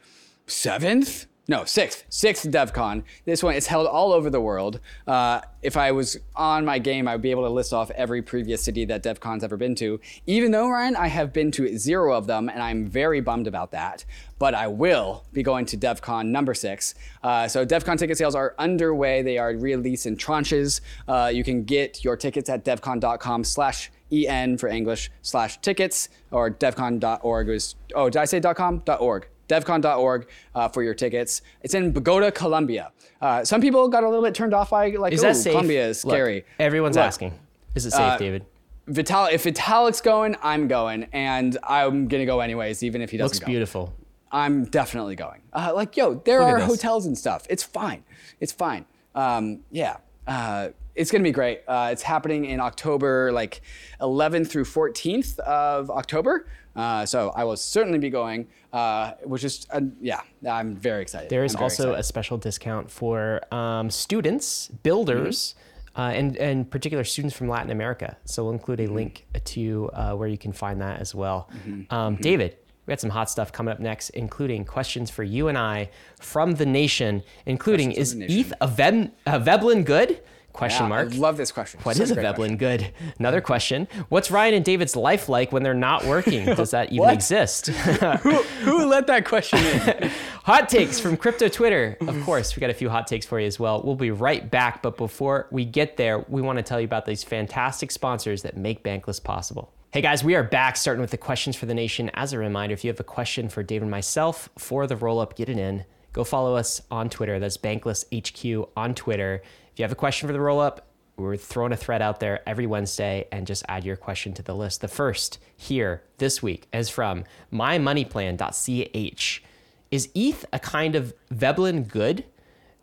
seventh, no, sixth, sixth DevCon. This one is held all over the world. Uh, if I was on my game, I would be able to list off every previous city that DevCon's ever been to. Even though, Ryan, I have been to zero of them, and I'm very bummed about that. But I will be going to DevCon number six. Uh, so DevCon ticket sales are underway. They are released in tranches. Uh, you can get your tickets at devcon.com slash en for English slash tickets or devcon.org is oh did I say .com .org devcon.org uh, for your tickets. It's in Bogota, Colombia. Uh, some people got a little bit turned off by like Is that safe? Colombia is Look, scary. everyone's Look, asking. Is it safe, uh, David? Vital, if Vitalik's going, I'm going, and I'm gonna go anyways, even if he doesn't Looks go. beautiful. I'm definitely going. Uh, like, yo, there Look are hotels and stuff. It's fine. It's fine. Um, yeah. Uh, it's gonna be great. Uh, it's happening in October, like 11th through 14th of October. Uh, so I will certainly be going, uh, which is, uh, yeah, I'm very excited. There is also excited. a special discount for um, students, builders, Mm-hmm. uh, and and particular students from Latin America. So we'll include Mm-hmm. a link to uh, where you can find that as well. Mm-hmm. Um, David, we got some hot stuff coming up next, including questions for you and I from the nation, including Questions is the nation. ETH a, Veb- a Veblen good? Question Yeah, mark. I love this question. What Such is a Veblen question. good? Another question. What's Ryan and David's life like when they're not working? Does that even exist? Who, who let that question in? hot takes from crypto Twitter. Of course, we got a few hot takes for you as well. We'll be right back, but before we get there, we want to tell you about these fantastic sponsors that make Bankless possible. Hey guys, we are back starting with the questions for the nation. As a reminder, if you have a question for David and myself for the roll up, get it in. Go follow us on Twitter. That's Bankless HQ on Twitter. If you have a question for the roll up, we're throwing a thread out there every Wednesday and just add your question to the list. The first here this week is from mymoneyplan.ch. Is ETH a kind of Veblen good?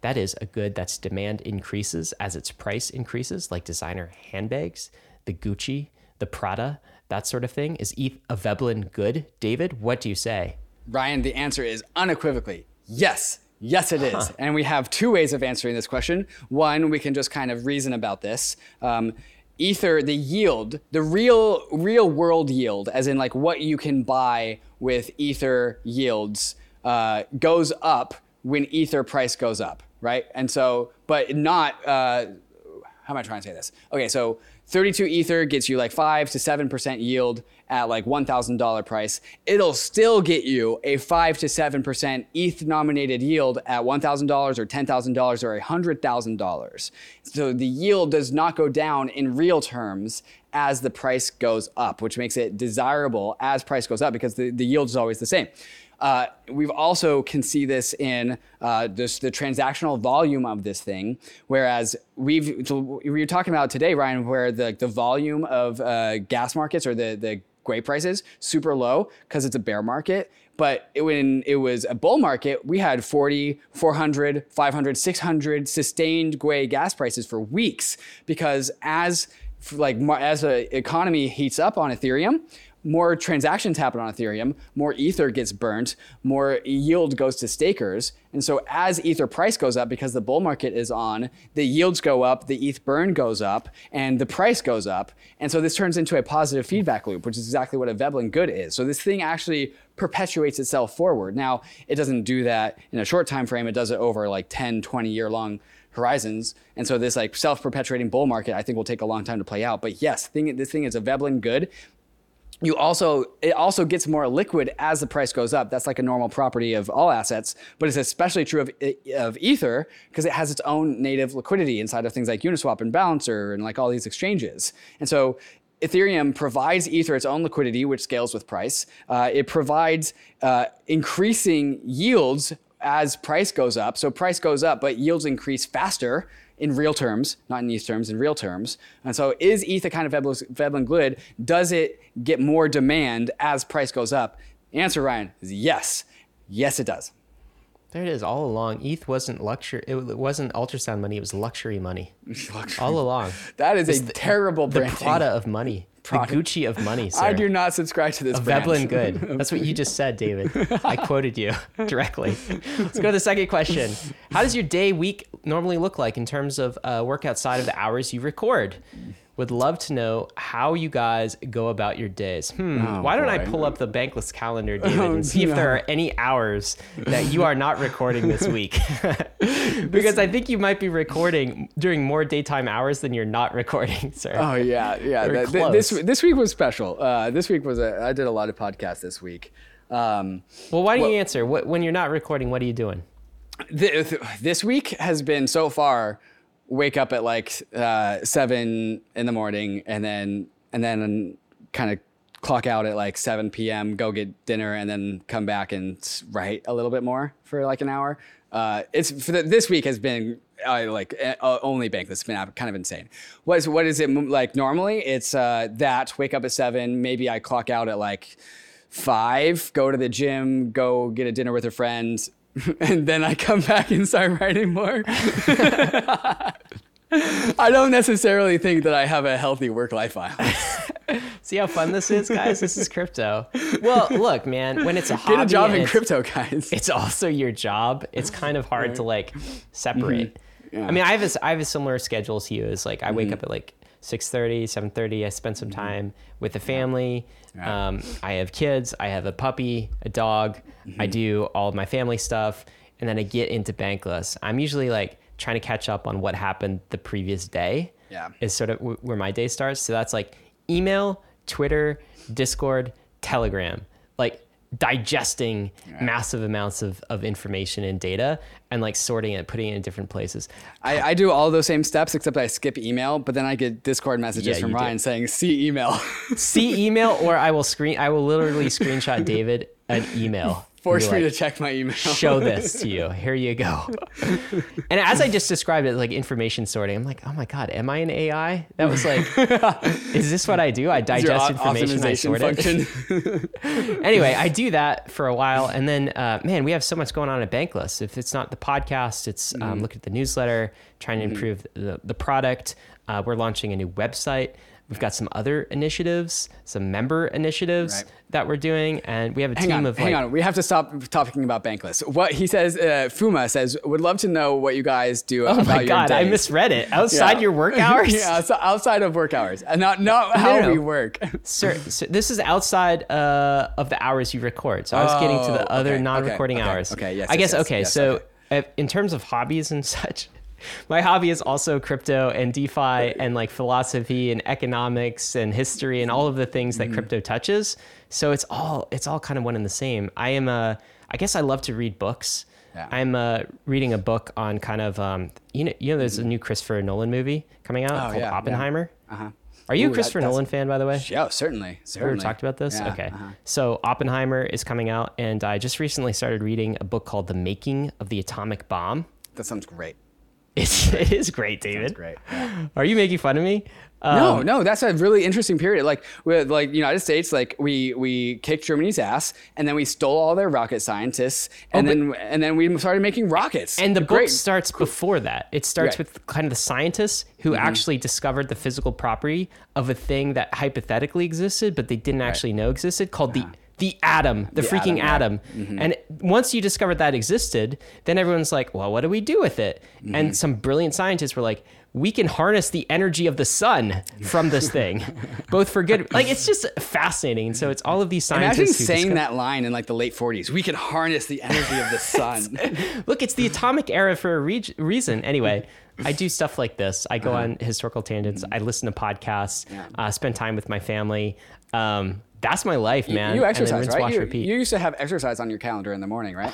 That is a good that's demand increases as its price increases, like designer handbags, the Gucci, the Prada, that sort of thing. Is ETH a Veblen good? David, what do you say? Ryan, the answer is unequivocally yes. Yes, it is. And we have two ways of answering this question. One, we can just kind of reason about this. Um, Ether, the yield, the real real world yield, as in like what you can buy with Ether yields, uh, goes up when Ether price goes up, right? And so, but not. Uh, how am I trying to say this? Okay, so 32 Ether gets you like 5 to 7% yield at like $1,000 price. It'll still get you a 5 to 7% ETH nominated yield at $1,000 or $10,000 or $100,000. So the yield does not go down in real terms as the price goes up, which makes it desirable as price goes up because the, the yield is always the same. Uh, we've also can see this in uh, just the transactional volume of this thing. Whereas we've we were talking about today, Ryan, where the the volume of uh, gas markets or the the gwei prices super low because it's a bear market. But it, when it was a bull market, we had 40, 400, 500, 600 sustained Gwei gas prices for weeks because as like as the economy heats up on Ethereum, more transactions happen on Ethereum, more ether gets burnt, more yield goes to stakers. And so as ether price goes up because the bull market is on, the yields go up, the ETH burn goes up, and the price goes up. And so this turns into a positive feedback loop, which is exactly what a Veblen good is. So this thing actually perpetuates itself forward. Now, it doesn't do that in a short time frame, it does it over like 10, 20 year long horizons. And so this like self-perpetuating bull market, I think will take a long time to play out. But yes, thing, this thing is a Veblen good you also it also gets more liquid as the price goes up that's like a normal property of all assets but it's especially true of, of ether because it has its own native liquidity inside of things like uniswap and balancer and like all these exchanges and so Ethereum provides Ether its own liquidity, which scales with price. Uh, it provides uh, increasing yields as price goes up. So price goes up, but yields increase faster in real terms, not in ETH terms, in real terms. And so is ETH a kind of Veblen good? Does it get more demand as price goes up? The answer, Ryan, is yes. Yes, it does. There it is. All along, ETH wasn't luxury. It wasn't ultrasound money. It was luxury money. luxury. All along. That is a the, terrible the branding. Prada of money. Prada. The Gucci of money, sir. I do not subscribe to this. A Veblen good. That's what you just said, David. I quoted you directly. Let's go to the second question. How does your day, week normally look like in terms of uh, work outside of the hours you record? Would love to know how you guys go about your days. Hmm. Oh, why don't boy. I pull up the Bankless calendar, David, oh, and see no. if there are any hours that you are not recording this week? because I think you might be recording during more daytime hours than you're not recording, sir. Oh yeah, yeah. That, th- this this week was special. Uh, this week was a, I did a lot of podcasts this week. Um, well, why don't well, you answer? What, when you're not recording, what are you doing? Th- this week has been so far wake up at like uh, seven in the morning and then and then kind of clock out at like 7 p.m go get dinner and then come back and write a little bit more for like an hour. Uh, it's for the, this week has been uh, like uh, only bank that's been kind of insane. What is what is it like normally? It's uh, that wake up at seven maybe i clock out at like five go to the gym go get a dinner with a friend and then I come back and start writing more. I don't necessarily think that I have a healthy work life balance. See how fun this is, guys? This is crypto. Well, look, man, when it's a hobby, get a job in crypto, guys. It's also your job. It's kind of hard right. to like separate. Mm-hmm. Yeah. I mean, I have a, I have a similar schedule to you. Is like I wake mm-hmm. up at like 6.30 7.30 i spend some mm-hmm. time with the family yeah. um, i have kids i have a puppy a dog mm-hmm. i do all of my family stuff and then i get into bankless i'm usually like trying to catch up on what happened the previous day yeah is sort of w- where my day starts so that's like email twitter discord telegram digesting yeah. massive amounts of, of information and data and like sorting it, putting it in different places. I, I do all those same steps except I skip email, but then I get Discord messages yeah, from Ryan saying see email. see email or I will screen I will literally screenshot David an email Force me like, to check my email. show this to you. Here you go. and as I just described it, like information sorting, I'm like, oh my god, am I an AI? That was like, is this what I do? I digest information, I sort it. anyway, I do that for a while, and then uh, man, we have so much going on at Bankless. If it's not the podcast, it's um, mm-hmm. look at the newsletter, trying to mm-hmm. improve mm-hmm. the, the product. Uh, we're launching a new website. We've got some other initiatives, some member initiatives right. that we're doing, and we have a hang team on, of. Hang like, on, we have to stop talking about Bankless. What he says, uh, Fuma says, would love to know what you guys do. Oh my god, I misread it. Outside yeah. your work hours. yeah, so outside of work hours, and not not how no, no. we work. Sir, so this is outside uh, of the hours you record. So I was getting to the oh, other okay, non-recording okay, hours. Okay, yes. I guess yes, okay. Yes, so okay. in terms of hobbies and such my hobby is also crypto and DeFi and like philosophy and economics and history and all of the things that mm-hmm. crypto touches. So it's all it's all kind of one and the same. I am a I guess I love to read books. Yeah. I'm uh, reading a book on kind of um, you know you know there's a new Christopher Nolan movie coming out oh, called yeah, Oppenheimer. Yeah. Uh-huh. Are you Ooh, a Christopher that, Nolan fan, by the way? Yeah, certainly. Certainly. We talked about this. Yeah, okay. Uh-huh. So Oppenheimer is coming out, and I just recently started reading a book called "The Making of the Atomic Bomb." That sounds great. It's, it is great, David. great. Are you making fun of me? no, Um, no, that's a really interesting period. Like with like United States, like we we kicked Germany's ass, and then we stole all their rocket scientists, and Oh, then and then we started making rockets. And the book Great. starts before that. It starts Right. Mm-hmm. with kind of the scientists who actually discovered the physical property of a thing that hypothetically existed, but they didn't actually know existed, called the the atom, the, freaking atom, atom. And once you discovered that existed, then everyone's like, well, what do we do with it? Mm-hmm. And some brilliant scientists were like, we can harness the energy of the sun from this thing, both for good. Like it's just fascinating. And so it's all of these scientists. Imagine who saying discover- that line in like the late 40s. We can harness the energy of the sun. Look, it's the atomic era for a re- reason. Anyway, I do stuff like this. I go on historical tangents. I listen to podcasts. Uh-huh. Yeah. Uh, spend time with my family. Um, that's my life, man. you then exercise, rinse, right? wash, You, repeat. you used to have exercise on your calendar in the morning, right?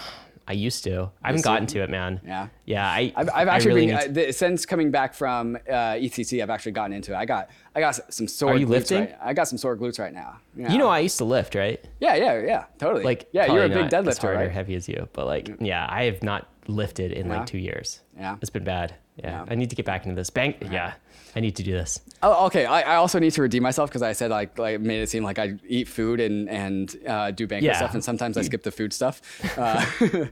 I used to. I haven't gotten to it, man. Yeah. Yeah. I, I've, I've I actually really been need uh, to- since coming back from uh, EthCC. I've actually gotten into it. I got I got some sore. Are you glutes lifting? Right. I got some sore glutes right now. Yeah. you know, I used to lift, right? Yeah, yeah, yeah. Totally. Like, yeah, you're a big not as deadlifter, hard or right? heavy as you, but like, yeah, I have not lifted in Yeah. like two years. Yeah. It's been bad. Yeah. Yeah. I need to get back into this. Bank. Yeah. I need to do this. Oh, okay. I, I also need to redeem myself because I said like like made it seem like I eat food and and uh, do banquet Yeah. stuff, and sometimes I skip the food stuff. Uh,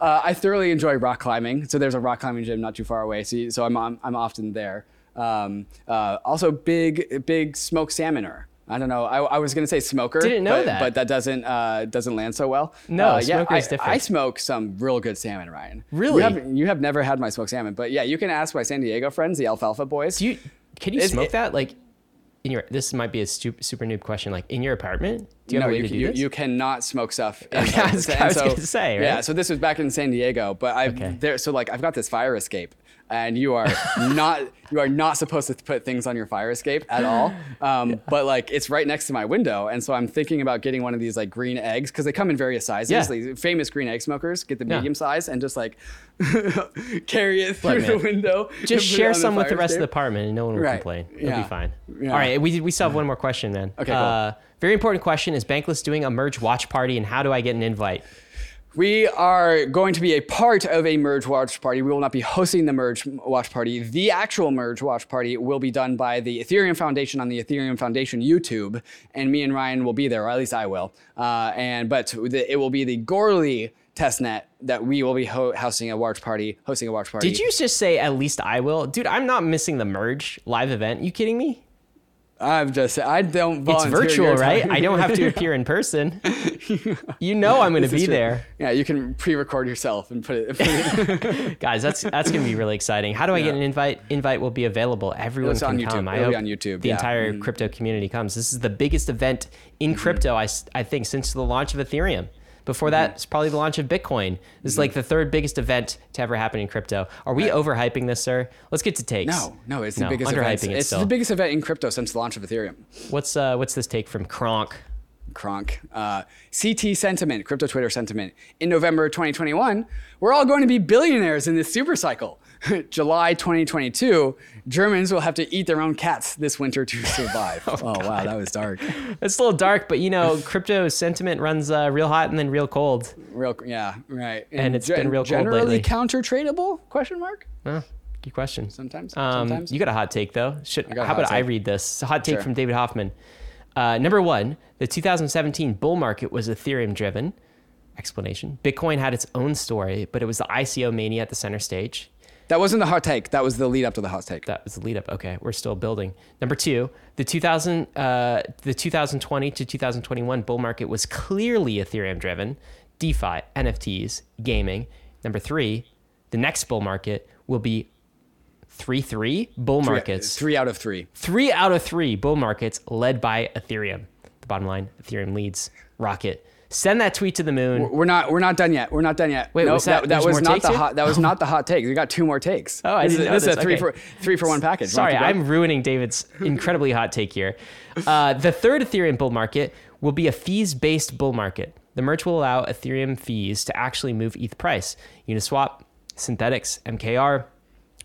uh, I thoroughly enjoy rock climbing, so there's a rock climbing gym not too far away. So so I'm I'm, I'm often there. Um, uh, also, big big smoked salmoner. I don't know. I, I was gonna say smoker. Didn't know but, that. but that doesn't uh, doesn't land so well. No, uh, yeah, smoker I, is different. I smoke some real good salmon, Ryan. Really? You have, you have never had my smoked salmon, but yeah, you can ask my San Diego friends, the Alfalfa Boys. Do you can you It's- smoke it- that like in your? This might be a super noob question. Like in your apartment, do you have no, you, you, this? you cannot smoke stuff. in- Okay, I was- I was gonna say, Yeah, so this was back in San Diego, but I've Okay. there. So like, I've got this fire escape, and you are not you are not supposed to put things on your fire escape at all. Um, But like, it's right next to my window, and so I'm thinking about getting one of these like green eggs because they come in various sizes. Yeah. These famous green egg smokers get the Yeah. medium size and just like carry it through the window. Just share some with the rest of the apartment, and no one will Right. complain. It'll Yeah. be fine. Yeah. All right, we we still have one more question, man. Okay, cool. Uh, very important question: Is Bankless doing a merge watch party, and how do I get an invite? We are going to be a part of a merge watch party. We will not be hosting the merge watch party. The actual merge watch party will be done by the Ethereum Foundation on the Ethereum Foundation YouTube, and me and Ryan will be there, or at least I will. Uh, and but the, it will be the Goerli testnet that we will be ho- hosting a watch party. Hosting a watch party. Did you just say at least I will, dude? I'm not missing the merge live event. You kidding me? I'm just. I don't. It's virtual, right? I don't have to appear in person. You know I'm going to be true. there. Yeah, you can pre-record yourself and put it. Put it Guys, that's that's gonna be really exciting. How do I get an invite? Invite will be available. Everyone It's can on YouTube. come. I It'll be hope on YouTube, The yeah. entire Mhm. crypto community comes. This is the biggest event in Mm-hmm. crypto. I, s- I think since the launch of Ethereum. Before that, it's probably the launch of Bitcoin. This is like the third biggest event to ever happen in crypto. Are we overhyping this, sir? Let's get to takes. no, no, it's the No, biggest underhyping event. it It's still. the biggest event in crypto since the launch of Ethereum. What's uh what's this take from Kronk? Kronk. Uh, CT sentiment, crypto Twitter sentiment. In November 2021, we're all going to be billionaires in this super cycle. July 2022, Germans will have to eat their own cats this winter to survive. oh, wow, that was dark. It's a little dark, but you know, crypto sentiment runs uh, real hot and then real cold. Real, yeah, right. And it's been real cold generally lately. counter tradable? Question mark. Oh, good question. Sometimes. Um, sometimes. you got a hot take though. Should, how about I read this? It's a hot take Sure. from David Hoffman. Uh, number one, the 2017 bull market was Ethereum driven. Explanation: Bitcoin had its own story, but it was the ICO mania at the center stage. That wasn't the hot take. That was the lead up to the hot take. That was the lead up. Okay, we're still building. Number two, the 2000, uh, the 2020 to 2021 bull market was clearly Ethereum driven, DeFi, NFTs, gaming. Number three, the next bull market will be three three bull Three- markets. Three out of three. Three out of three bull markets led by Ethereum. The bottom line, Ethereum leads. Rocket. Send that tweet to the moon. We're not. We're not done yet. We're not done yet. Wait, no, was that- that, there's was not the hot. That was not the hot take. We got two more takes. Oh, I this didn't is, know this. this is a three Okay. for three for one package. Sorry, Want to keep I'm ruining David's incredibly hot take here. Uh, the third Ethereum bull market will be a fees based bull market. The merge will allow Ethereum fees to actually move ETH price. Uniswap, Synthetix, MKR,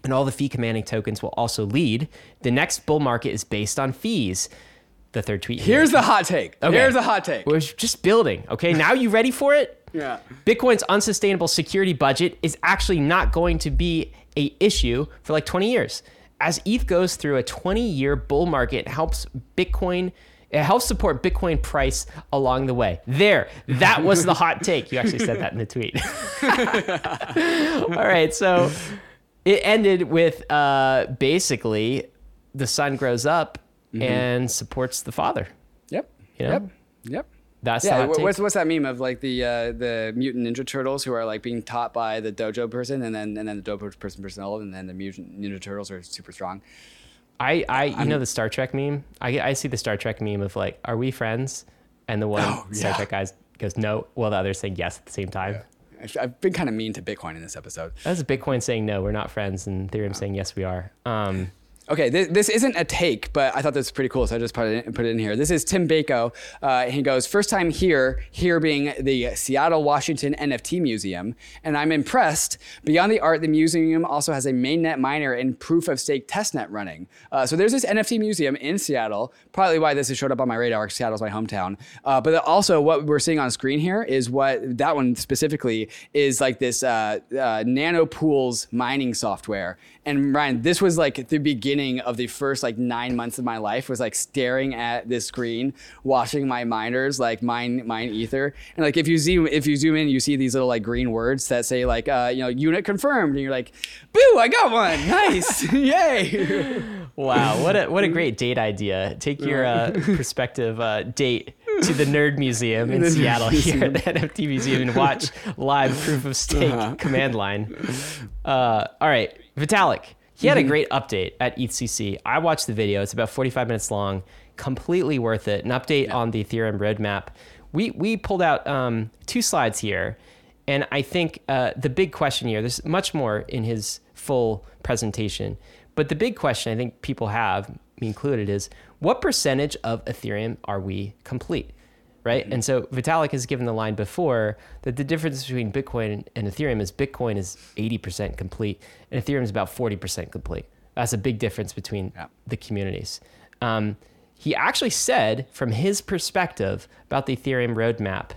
and all the fee commanding tokens will also lead. The next bull market is based on fees. The third tweet. here. Here's the hot take. Okay. Here's the hot take. We're just building. Okay, now you ready for it? Yeah. Bitcoin's unsustainable security budget is actually not going to be a issue for like 20 years. As ETH goes through a 20-year bull market, it helps Bitcoin it helps support Bitcoin price along the way. There, that was the hot take. You actually said that in the tweet. All right, so it ended with uh, basically the sun grows up and supports the father. Yep. You know? Yep. Yep. That's Yeah, what's what's that meme of like the uh, the mutant ninja turtles who are like being taught by the dojo person and then and then the dojo person personnel and then the mutant ninja turtles are super strong. I, I you know the Star Trek meme? I, I see the Star Trek meme of like, are we friends? And the one Oh, Star yeah. Trek guys goes, no. while the other saying yes at the same time. I've- I've been kind of mean to Bitcoin in this episode. That's Bitcoin saying no, we're not friends, and Ethereum saying yes, we are. Um, Okay, this, this isn't a take, but I thought this was pretty cool, so I just put it in, put it in here. This is Tim Beiko. Uh, he goes, first time here, here being the Seattle, Washington NFT Museum, and I'm impressed. Beyond the art, the museum also has a mainnet miner and proof of stake testnet running. Uh, so there's this NFT museum in Seattle, probably why this has showed up on my radar. Seattle's my hometown. Uh, but also, what we're seeing on screen here is what that one specifically is like this uh, uh, Nano Pools mining software. And Ryan, this was like the beginning of the first like nine months of my life was like staring at this screen, watching my miners like mine mine ether. And like if you zoom if you zoom in, you see these little like green words that say like uh, you know unit confirmed, and you're like, boo, I got one, nice, yay. wow, what a what a great date idea! Take your uh, prospective uh, date to the Nerd Museum in Seattle here at the NFT Museum and watch live proof of stake Uh-huh. command line. Uh, all right, Vitalik. He Mm-hmm. had a great update at ETHCC. I watched the video. It's about 45 minutes long. Completely worth it. An update on the Ethereum roadmap. We we pulled out um, two slides here, and I think uh, the big question here. There's much more in his full presentation, but the big question I think people have, me included, is what percentage of Ethereum are we complete? Right? And so Vitalik has given the line before that the difference between Bitcoin and Ethereum is Bitcoin is 80% complete and Ethereum is about 40% complete. That's a big difference between Yeah. the communities. Um, he actually said, from his perspective about the Ethereum roadmap,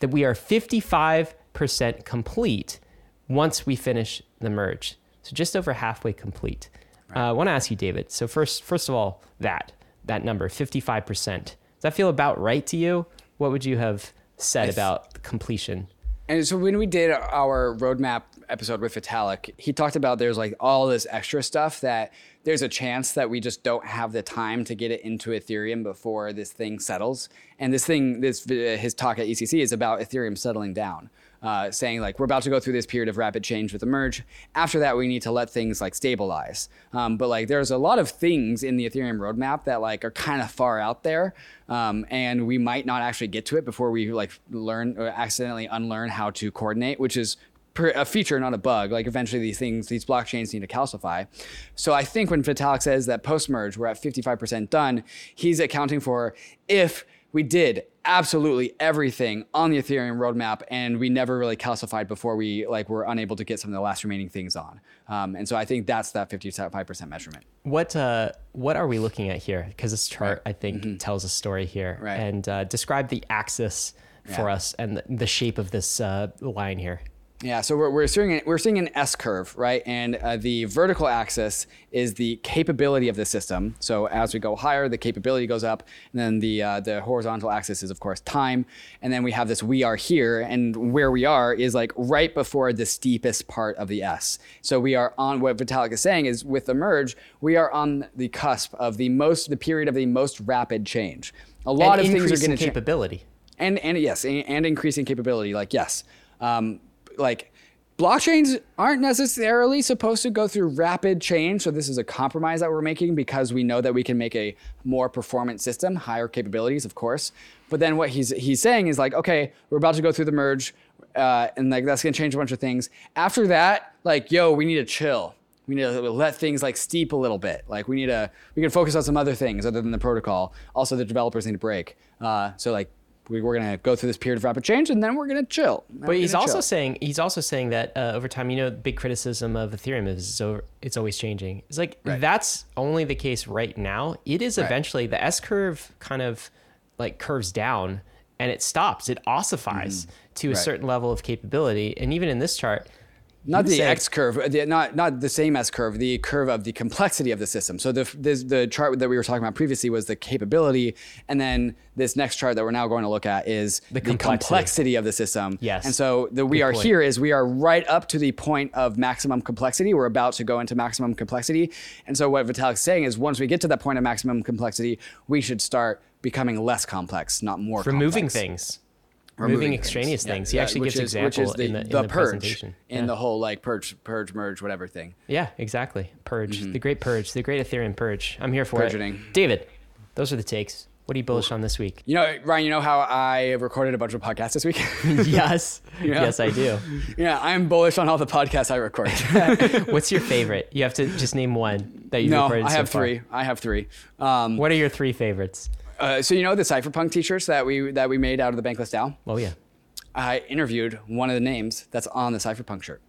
that we are 55% complete once we finish the merge. So just over halfway complete. Uh, I want to ask you, David. So first, first of all, that that number, 55%. Does that feel about right to you? What would you have said about completion? And so when we did our roadmap episode with Vitalik, he talked about there's like all this extra stuff that there's a chance that we just don't have the time to get it into Ethereum before this thing settles. And this thing, this uh, his talk at EthCC is about Ethereum settling down. Uh, saying like we're about to go through this period of rapid change with the merge. After that, we need to let things like stabilize. Um, but like there's a lot of things in the Ethereum roadmap that like are kind of far out there, um, and we might not actually get to it before we like learn or accidentally unlearn how to coordinate, which is a feature, not a bug. Like eventually these things, these blockchains need to calcify. So I think when Vitalik says that post merge we're at 55% done, he's accounting for if we did absolutely everything on the Ethereum roadmap and we never really calcified before we like were unable to get some of the last remaining things on. Um, and so I think that's that 55% measurement. What uh, what are we looking at here? Because this chart, I think, tells a story here. Right. And uh, describe the axis for Yeah. us and the, the shape of this uh, line here. Yeah, so we're, we're seeing we're seeing an S curve, right? And uh, the vertical axis is the capability of the system. So as we go higher, the capability goes up, and then the uh, the horizontal axis is of course time, and then we have this we are here, and where we are is like right before the steepest part of the S. So we are on what Vitalik is saying is with the merge, we are on the cusp of the most the period of the most rapid change. A lot and of things are increasing going to change capability. and and yes and, and increasing capability like yes um, like blockchains aren't necessarily supposed to go through rapid change so this is a compromise that we're making because we know that we can make a more performant system higher capabilities of course but then what he's he's saying is like okay we're about to go through the merge uh, and like that's going to change a bunch of things after that like yo we need to chill we need to let things like steep a little bit. Like we need to, we can focus on some other things other than the protocol. Also, the developers need to break. Uh, so like we, we're gonna go through this period of rapid change, and then we're gonna chill. Then But he's also chill. saying he's also saying that uh, over time, you know, big criticism of Ethereum is it's, over, it's always changing. It's like Right. that's only the case right now. It is Right. eventually the S curve kind of like curves down, and it stops. It ossifies to a Right. certain level of capability. And even in this chart, not the X curve, uh, the, not not the same S curve, the curve of the complexity of the system. So the this, the chart that we were talking about previously was the capability, and then this next chart that we're now going to look at is the, complexity. complexity of the system. Yes. And so the we Good are point. here is we are right up to the point of maximum complexity. We're about to go into maximum complexity, and so what Vitalik's saying is once we get to that point of maximum complexity, we should start becoming less complex, not more. removing complex. things, removing extraneous things. He Yeah, actually gives is, example the, in the, in the the purge presentation. in Yeah. the whole like purge, purge, merge, whatever thing. Yeah, exactly. Purge, the great purge, the great Ethereum purge. I'm here for Purging. it. David, those are the takes. What are you bullish on this week? You know, Ryan, you know how I recorded a bunch of podcasts this week? yes, Yeah. yes, I do. yeah, I'm bullish on all the podcasts I record. What's your favorite? You have to just name one that you no, recorded I so have far. three. I have three. Um, What are your three favorites? Uh, so you know the cypherpunk t-shirts that we that we made out of the Bankless DAO? Oh yeah, I interviewed one of the names that's on the cypherpunk shirt.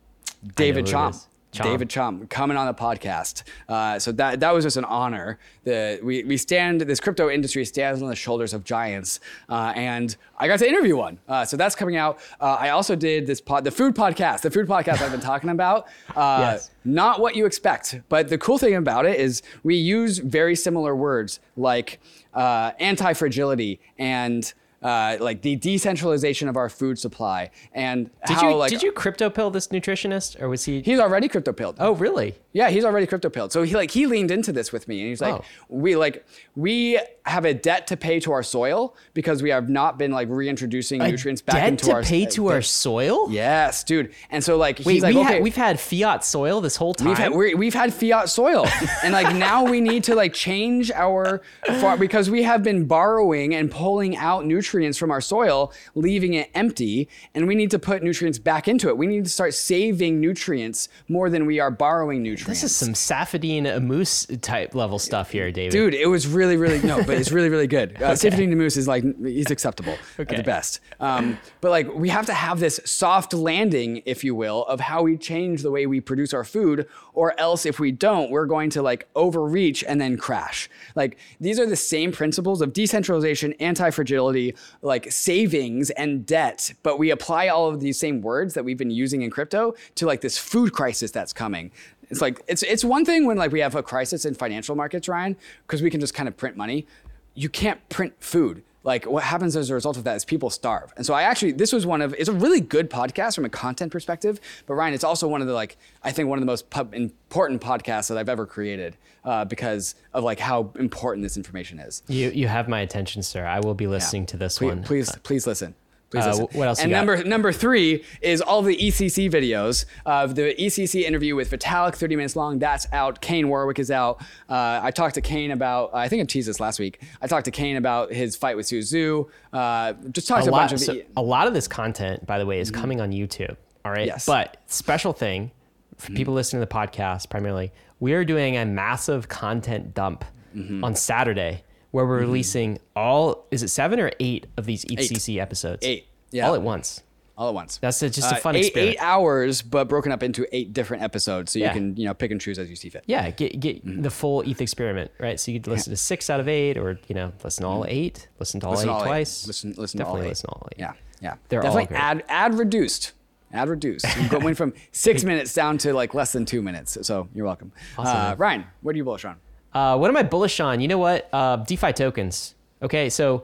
David Chaum. David Chaum coming on the podcast. Uh, so that that was just an honor. The we, we stand this crypto industry stands on the shoulders of giants, uh, and I got to interview one. Uh, so that's coming out. Uh, I also did this pod, the food podcast, the food podcast I've been talking about. Uh, Yes. Not what you expect, but the cool thing about it is we use very similar words like uh, anti-fragility and. Uh, like the decentralization of our food supply and did how you like did you crypto pill this nutritionist or was he? he's already crypto pilled. oh really? Yeah, he's already crypto pilled. So he like he leaned into this with me and he's like, Oh. we like we have a debt to pay to our soil because we have not been like reintroducing nutrients back Debt into to our pay to uh, our soil. Yes, dude. And so like Wait, he's like, we okay, ha- we've had fiat soil this whole time. We've had, we're, we've had fiat soil, and like now we need to like change our far, because we have been borrowing and pulling out nutrients from our soil, leaving it empty, and we need to put nutrients back into it. We need to start saving nutrients more than we are borrowing nutrients. this is some Saifedean Ammous type level stuff here, David. Dude, it was really, really no, but it's really, really good. Uh, Saifedean Ammous is like he's acceptable at Okay. the best. Um, but like we have to have this soft landing, if you will, of how we change the way we produce our food, or else if we don't, we're going to like overreach and then crash. Like these are the same principles of decentralization, anti-fragility, like savings and debt, but we apply all of these same words that we've been using in crypto to like this food crisis that's coming. It's like it's it's one thing when like we have a crisis in financial markets, Ryan, because we can just kind of print money. You can't print food. Like what happens as a result of that is people starve. And so I actually this was one of it's a really good podcast from a content perspective. But Ryan, it's also one of the like I think one of the most pub, important podcasts that I've ever created uh, because of like how important this information is. You you have my attention, sir. I will be listening to this Please, one. please, please listen. Please Uh, what else And number number three is all the EthCC videos of the EthCC interview with Vitalik, 30 minutes long. That's out. Kane Warwick is out. Uh, I talked to Kane about. I think I teased this last week. I talked to Kane about his fight with Su Zhu. Uh, just talked a to a lot, bunch of. so a lot of this content, by the way, is coming on YouTube. All right. Yes. But special thing for people listening to the podcast primarily, we are doing a massive content dump on Saturday where we're releasing all is it seven or eight of these EthCC episodes? Eight. Yeah. All at once. all at once. That's a- just a Uh, fun eight, experiment. Eight hours, but broken up into eight different episodes, so Yeah. you can you know pick and choose as you see fit. Yeah, get get the full ETH experiment, right? So you could listen to six out of eight, or you know, listen to all eight, listen to all Listen eight all eight. twice. Listen, listen definitely to all eight. listen to all eight. Yeah, yeah. They're all definitely ad ad reduced. Ad reduced. You go- went from six minutes down to like less than two minutes. So you're welcome. Awesome, Uh. Ryan, what are you bullish on? Uh, what am I bullish on? You know what? Uh, DeFi tokens. Okay, so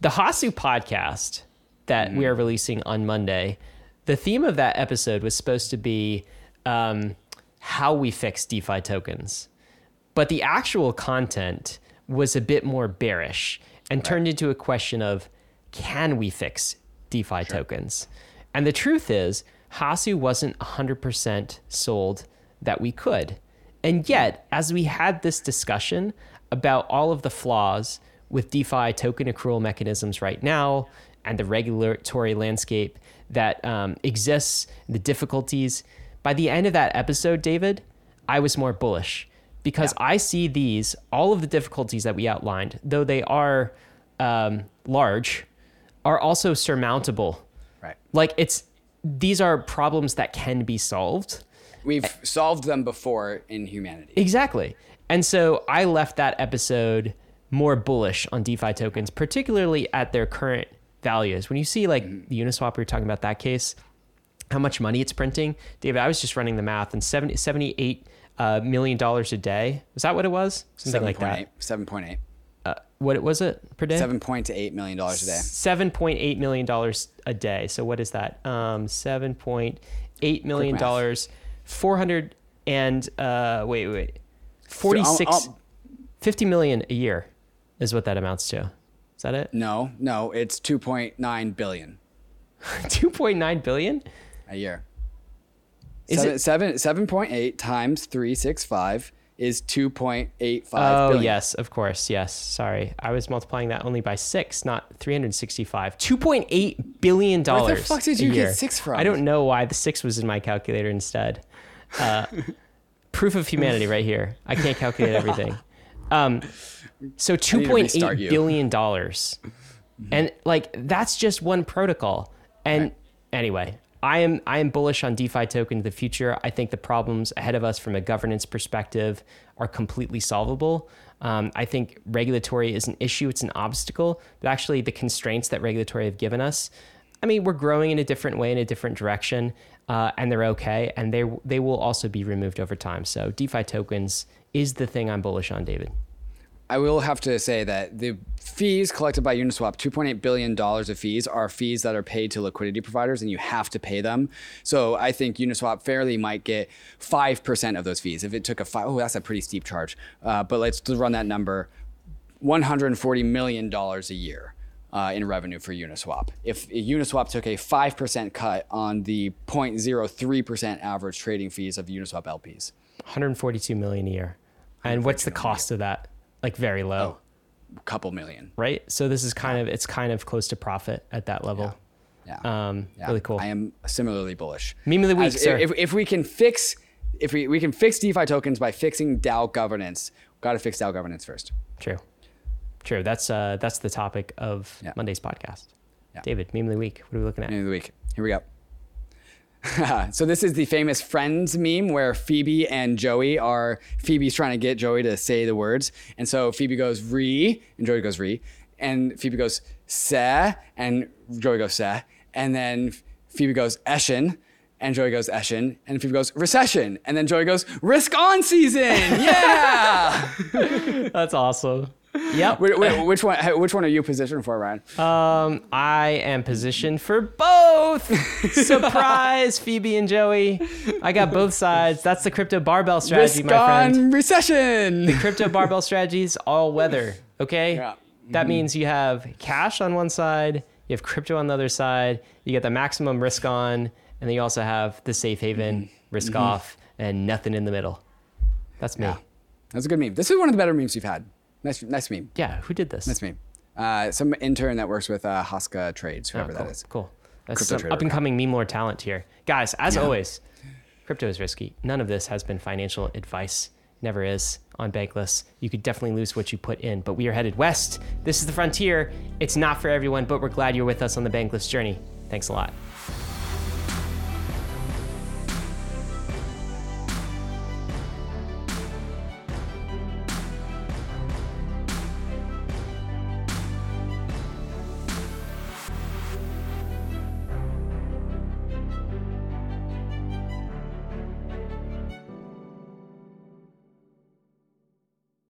the Hasu podcast that we are releasing on Monday, the theme of that episode was supposed to be um, how we fix DeFi tokens. But the actual content was a bit more bearish and turned into a question of can we fix DeFi tokens? And the truth is, Hasu wasn't 100% sold that we could. And yet, as we had this discussion about all of the flaws with DeFi token accrual mechanisms right now and the regulatory landscape that um, exists, the difficulties, by the end of that episode, David, I was more bullish because I see these, all of the difficulties that we outlined, though they are um, large, are also surmountable. Right. Like it's, these are problems that can be solved. We've solved them before in humanity. Exactly. And so I left that episode more bullish on DeFi tokens, particularly at their current values. When you see like the Uniswap, we were talking about that case, how much money it's printing. David, I was just running the math and 70, 78 uh, million dollars a day. Was that what it was? Something like that. 7.8. Uh, what was it per day? 7.8 million dollars a day. Seven point eight million dollars a day. So what is that? Um, seven point eight million dollars. Four hundred and uh, wait, wait, forty six. I'll- I'll- 50 million a year is what that amounts to. Is that it? No, no, it's 2.9 billion 2.9 billion? a year. Is seven, it- seven, 7.8 times 365 is 2.85 Oh, billion. yes, of course. Yes. Sorry. I was multiplying that only by six, not 365. 2.8 billion. Where the fuck did you get six from? I don't know why the six was in my calculator instead. Uh, proof of humanity right here. I can't calculate everything. Um, so need to $2.8 restart dollars. And like that's just one protocol. And Right. anyway, I am I am bullish on DeFi token in the future. I think the problems ahead of us from a governance perspective are completely solvable. Um, I think regulatory is an issue; it's an obstacle, but actually the constraints that regulatory have given us. I mean, we're growing in a different way, in a different direction, uh, and they're okay, and they they will also be removed over time. So DeFi tokens is the thing I'm bullish on, David. I will have to say that the fees collected by Uniswap, $2.8 billion of fees, are fees that are paid to liquidity providers and you have to pay them. So I think Uniswap fairly might get 5% of those fees. If it took a five, oh, that's a pretty steep charge. Uh, but let's run that number $140 million a year. Uh, in revenue for Uniswap. If Uniswap took a 5% cut on the 0.03% average trading fees of Uniswap LPs, 142 million a year. And what's the cost of that? Like very low, a couple million. right? So this is kind of it's kind of close to profit at that level. Yeah. Um, Yeah, really cool. I am similarly bullish. Meme of the week, As- sir. If, if we can fix, if we, we can fix DeFi tokens by fixing DAO governance, got to fix DAO governance first. True, true. That's uh that's the topic of Yeah. Monday's podcast. Yeah. David, meme of the week. What are we looking at? Meme of the week. Here we go. so this is the famous Friends meme where Phoebe and Joey are Phoebe's trying to get Joey to say the words, and so Phoebe goes re, and Joey goes re, and Phoebe goes se, and Joey goes se, and then Phoebe goes eshin, and Joey goes eshin, and Phoebe goes recession, and then Joey goes risk on season, yeah. That's awesome. Yep. Wait, which one? Which one are you positioned for, Ryan? Um, I am positioned for both. Surprise, Phoebe and Joey. I got both sides. That's the crypto barbell strategy, risk my friend. on recession. The crypto barbell strategies all weather okay Yeah. that means you have cash on one side you have crypto on the other side you get the maximum risk on and then you also have the safe haven Mm-hmm. risk off and nothing in the middle that's me yeah, That's a good meme. This is one of the better memes you've had. Nice, nice meme. Yeah, who did this? Nice meme. Uh, some intern that works with uh, Hsaka Trades, Oh, whoever cool, that is. cool. That's Crypto some up and coming meme lord talent here. Guys as Yeah. always crypto is risky. None of this has been financial advice. Never is on bankless. You could definitely lose what you put in but we are headed west. This is the frontier. It's not for everyone but we're glad you're with us on the bankless journey. Thanks a lot